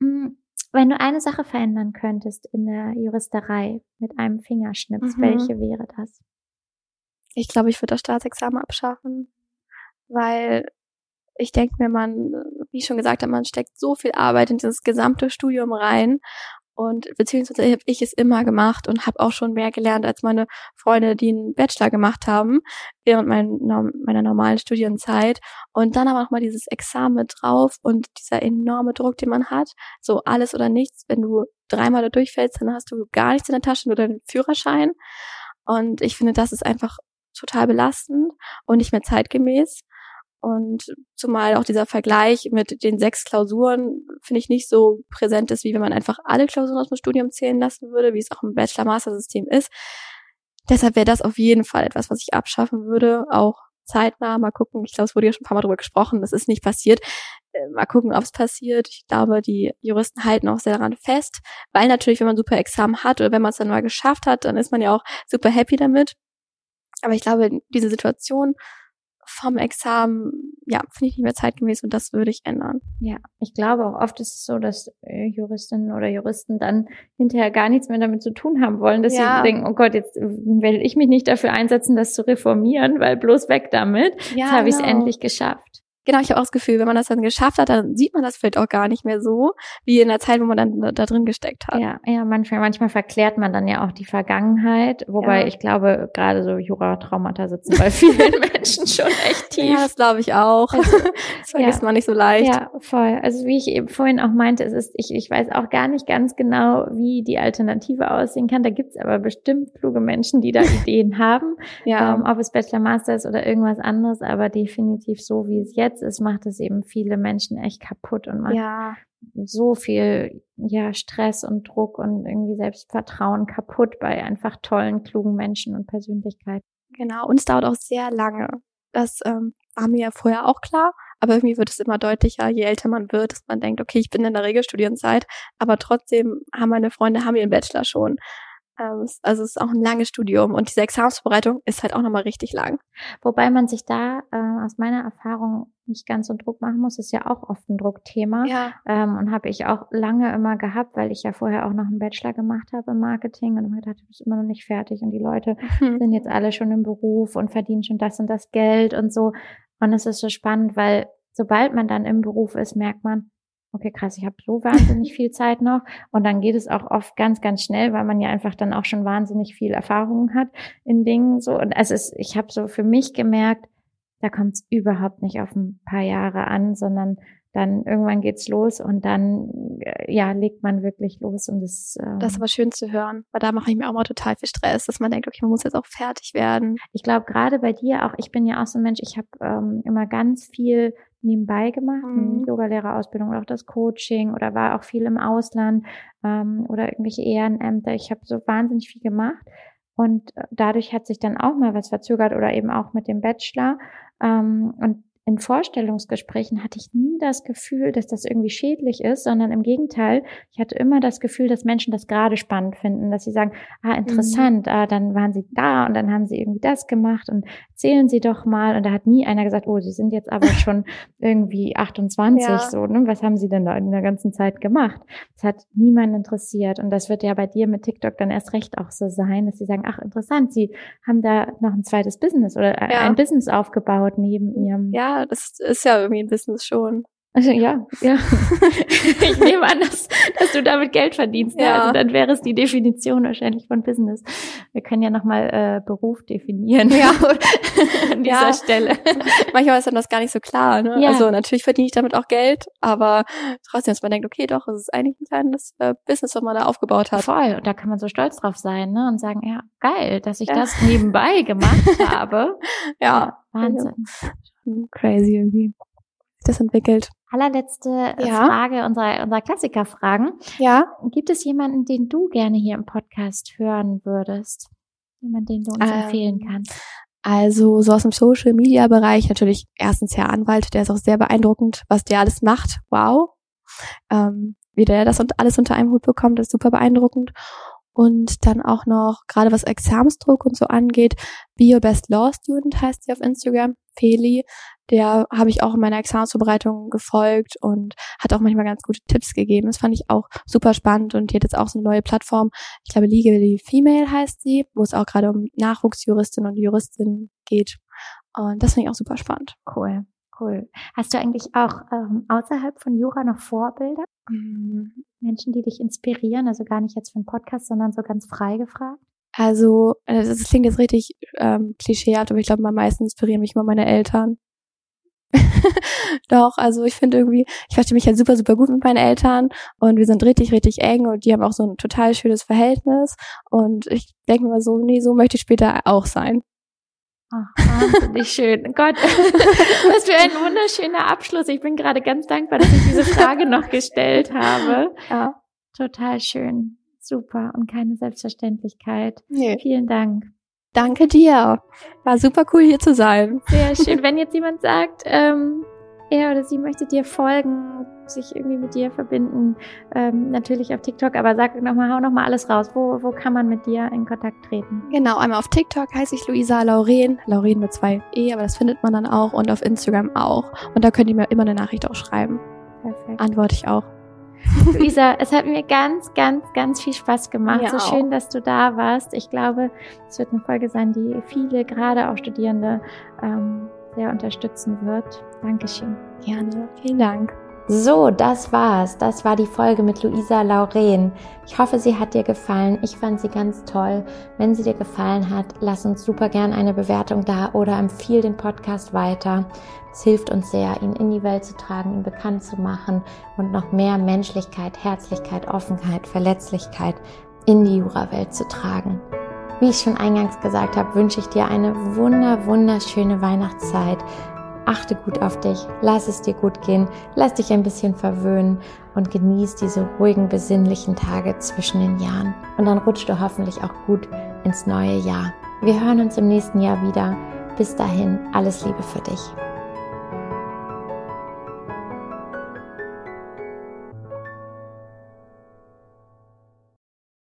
Hm, wenn du eine Sache verändern könntest in der Juristerei mit einem Fingerschnips, mhm. welche wäre das? Ich glaube, ich würde das Staatsexamen abschaffen, weil ich denke mir, man, wie ich schon gesagt habe, man steckt so viel Arbeit in dieses gesamte Studium rein und beziehungsweise habe ich es immer gemacht und habe auch schon mehr gelernt als meine Freunde, die einen Bachelor gemacht haben während mein, meiner normalen Studienzeit. Und dann aber nochmal dieses Examen drauf und dieser enorme Druck, den man hat. So alles oder nichts. Wenn du dreimal da durchfällst, dann hast du gar nichts in der Tasche, nur deinen Führerschein. Und ich finde, das ist einfach total belastend und nicht mehr zeitgemäß. Und zumal auch dieser Vergleich mit den sechs Klausuren, finde ich, nicht so präsent ist, wie wenn man einfach alle Klausuren aus dem Studium zählen lassen würde, wie es auch im Bachelor-Master-System ist. Deshalb wäre das auf jeden Fall etwas, was ich abschaffen würde, auch zeitnah. Mal gucken, ich glaube, es wurde ja schon ein paar Mal drüber gesprochen, das ist nicht passiert. Äh, mal gucken, ob es passiert. Ich glaube, die Juristen halten auch sehr daran fest, weil natürlich, wenn man super Examen hat oder wenn man es dann mal geschafft hat, dann ist man ja auch super happy damit. Aber ich glaube, diese Situation vom Examen, ja, finde ich nicht mehr zeitgemäß und das würde ich ändern. Ja, ich glaube auch oft ist es so, dass äh, Juristinnen oder Juristen dann hinterher gar nichts mehr damit zu tun haben wollen, dass ja. sie denken, oh Gott, jetzt werde ich mich nicht dafür einsetzen, das zu reformieren, weil bloß weg damit. Ja, jetzt habe genau. ich es endlich geschafft genau, ich habe auch das Gefühl, wenn man das dann geschafft hat, dann sieht man das vielleicht auch gar nicht mehr so, wie in der Zeit, wo man dann da, drin gesteckt hat. Ja, ja, manchmal, manchmal verklärt man dann ja auch die Vergangenheit, wobei ja. ich glaube, gerade so Jura-Traumata sitzen bei vielen Menschen schon echt tief. Ja, das glaube ich auch. Also, das vergisst ja. man nicht so leicht. Ja, voll. Also wie ich eben vorhin auch meinte, es ist, ich, ich weiß auch gar nicht ganz genau, wie die Alternative aussehen kann. Da gibt's aber bestimmt kluge Menschen, die da Ideen haben. Ja. Ähm, ob es Bachelor, Master ist oder irgendwas anderes, aber definitiv so, wie es jetzt jetzt ist, macht es eben viele Menschen echt kaputt und macht ja. so viel ja Stress und Druck und irgendwie Selbstvertrauen kaputt bei einfach tollen, klugen Menschen und Persönlichkeiten. Genau, und es dauert auch sehr lange. Das ähm, war mir ja vorher auch klar, aber irgendwie wird es immer deutlicher, je älter man wird, dass man denkt, okay, ich bin in der Regelstudienzeit, aber trotzdem haben meine Freunde haben ihren Bachelor schon. Ähm, also es ist auch ein langes Studium und diese Examensvorbereitung ist halt auch nochmal richtig lang. Wobei man sich da äh, aus meiner Erfahrung nicht ganz so Druck machen muss, ist ja auch oft ein Druckthema. Ja. Ähm, und habe ich auch lange immer gehabt, weil ich ja vorher auch noch einen Bachelor gemacht habe im Marketing und immer gedacht, du bist immer noch nicht fertig und die Leute mhm. sind jetzt alle schon im Beruf und verdienen schon das und das Geld und so. Und es ist so spannend, weil sobald man dann im Beruf ist, merkt man, okay, krass, ich habe so wahnsinnig viel Zeit noch. Und dann geht es auch oft ganz, ganz schnell, weil man ja einfach dann auch schon wahnsinnig viel Erfahrung hat in Dingen. So und es ist, ich habe so für mich gemerkt, da kommt es überhaupt nicht auf ein paar Jahre an, sondern dann irgendwann geht's los und dann äh, ja legt man wirklich los und das ähm, das ist aber schön zu hören, weil da mache ich mir auch mal total viel Stress, dass man denkt, okay, man muss jetzt auch fertig werden. Ich glaube gerade bei dir auch, ich bin ja auch so ein Mensch, ich habe ähm, immer ganz viel nebenbei gemacht, mhm. Yogalehrerausbildung oder auch das Coaching oder war auch viel im Ausland ähm, oder irgendwelche Ehrenämter. Ich habe so wahnsinnig viel gemacht und äh, dadurch hat sich dann auch mal was verzögert oder eben auch mit dem Bachelor. Ähm, und in Vorstellungsgesprächen hatte ich nie das Gefühl, dass das irgendwie schädlich ist, sondern im Gegenteil, ich hatte immer das Gefühl, dass Menschen das gerade spannend finden, dass sie sagen, ah, interessant, mhm. ah, dann waren sie da und dann haben sie irgendwie das gemacht und erzählen sie doch mal. Und da hat nie einer gesagt, oh, sie sind jetzt aber schon irgendwie 28, ja. so, ne? Was haben sie denn da in der ganzen Zeit gemacht? Das hat niemand interessiert. Und das wird ja bei dir mit TikTok dann erst recht auch so sein, dass sie sagen, ach, interessant, sie haben da noch ein zweites Business oder ja. ein Business aufgebaut neben ihrem. Ja, das ist ja irgendwie ein Business schon. Also, ja, ja. ich nehme an, dass, dass du damit Geld verdienst. Ne? Ja. Also dann wäre es die Definition wahrscheinlich von Business. Wir können ja nochmal äh, Beruf definieren. Ja. an dieser ja. Stelle. Manchmal ist dann das gar nicht so klar. Ne? Ja. Also natürlich verdiene ich damit auch Geld, aber trotzdem, dass man denkt, okay, doch, es ist eigentlich ein kleines äh, Business, was man da aufgebaut hat. Voll. Und da kann man so stolz drauf sein ne? und sagen, ja, geil, dass ich ja. das nebenbei gemacht habe. ja. Wahnsinn. Crazy irgendwie das entwickelt. Allerletzte äh, ja. Frage unserer, unserer Klassikerfragen. Ja. Gibt es jemanden, den du gerne hier im Podcast hören würdest? Jemand, den du uns ähm, empfehlen kannst? Also so aus dem Social Media Bereich natürlich erstens Herr Anwalt, der ist auch sehr beeindruckend, was der alles macht. Wow. Ähm, wie der das und alles unter einem Hut bekommt, ist super beeindruckend. Und dann auch noch, gerade was Examensdruck und so angeht, Be Your Best Law Student heißt sie auf Instagram, Feli. Der habe ich auch in meiner Examensvorbereitung gefolgt und hat auch manchmal ganz gute Tipps gegeben. Das fand ich auch super spannend und die hat jetzt auch so eine neue Plattform. Ich glaube, Legally Female heißt sie, wo es auch gerade um Nachwuchsjuristinnen und Juristinnen geht. Und das finde ich auch super spannend. Cool. Cool. Hast du eigentlich auch ähm, außerhalb von Jura noch Vorbilder? Mhm. Menschen, die dich inspirieren, also gar nicht jetzt für einen Podcast, sondern so ganz frei gefragt? Also, äh, das klingt jetzt richtig ähm, klischeehaft, aber ich glaube, am meisten inspirieren mich immer meine Eltern. Doch, also ich finde irgendwie, ich verstehe mich halt super, super gut mit meinen Eltern und wir sind richtig, richtig eng und die haben auch so ein total schönes Verhältnis und ich denke mir so, nee, so möchte ich später auch sein. Ach, wahnsinnig schön. Gott, was für ein wunderschöner Abschluss. Ich bin gerade ganz dankbar, dass ich diese Frage noch gestellt habe. Ja. Total schön. Super und keine Selbstverständlichkeit. Nee. Vielen Dank. Danke dir. War super cool hier zu sein. Sehr schön. Wenn jetzt jemand sagt, ähm, er oder sie möchte dir folgen, sich irgendwie mit dir verbinden, ähm, natürlich auf TikTok, aber sag nochmal, hau nochmal alles raus. Wo, wo kann man mit dir in Kontakt treten? Genau, einmal auf TikTok heiße ich Luisa Lauren, Lauren mit zwei E, aber das findet man dann auch und auf Instagram auch. Und da könnt ihr mir immer eine Nachricht auch schreiben. Perfekt. Antworte ich auch. Luisa, es hat mir ganz, ganz, ganz viel Spaß gemacht. Mir so auch. schön, dass du da warst. Ich glaube, es wird eine Folge sein, die viele, gerade auch Studierende, ähm, sehr unterstützen wird. Dankeschön. Gerne. Vielen Dank. So, das war's. Das war die Folge mit Luisa Lauren. Ich hoffe, sie hat dir gefallen. Ich fand sie ganz toll. Wenn sie dir gefallen hat, lass uns super gern eine Bewertung da oder empfiehl den Podcast weiter. Es hilft uns sehr, ihn in die Welt zu tragen, ihn bekannt zu machen und noch mehr Menschlichkeit, Herzlichkeit, Offenheit, Verletzlichkeit in die Jurawelt zu tragen. Wie ich schon eingangs gesagt habe, wünsche ich dir eine wunder, wunderschöne Weihnachtszeit achte gut auf dich, lass es dir gut gehen, lass dich ein bisschen verwöhnen und genieß diese ruhigen, besinnlichen Tage zwischen den Jahren. Und dann rutschst du hoffentlich auch gut ins neue Jahr. Wir hören uns im nächsten Jahr wieder. Bis dahin, alles Liebe für dich.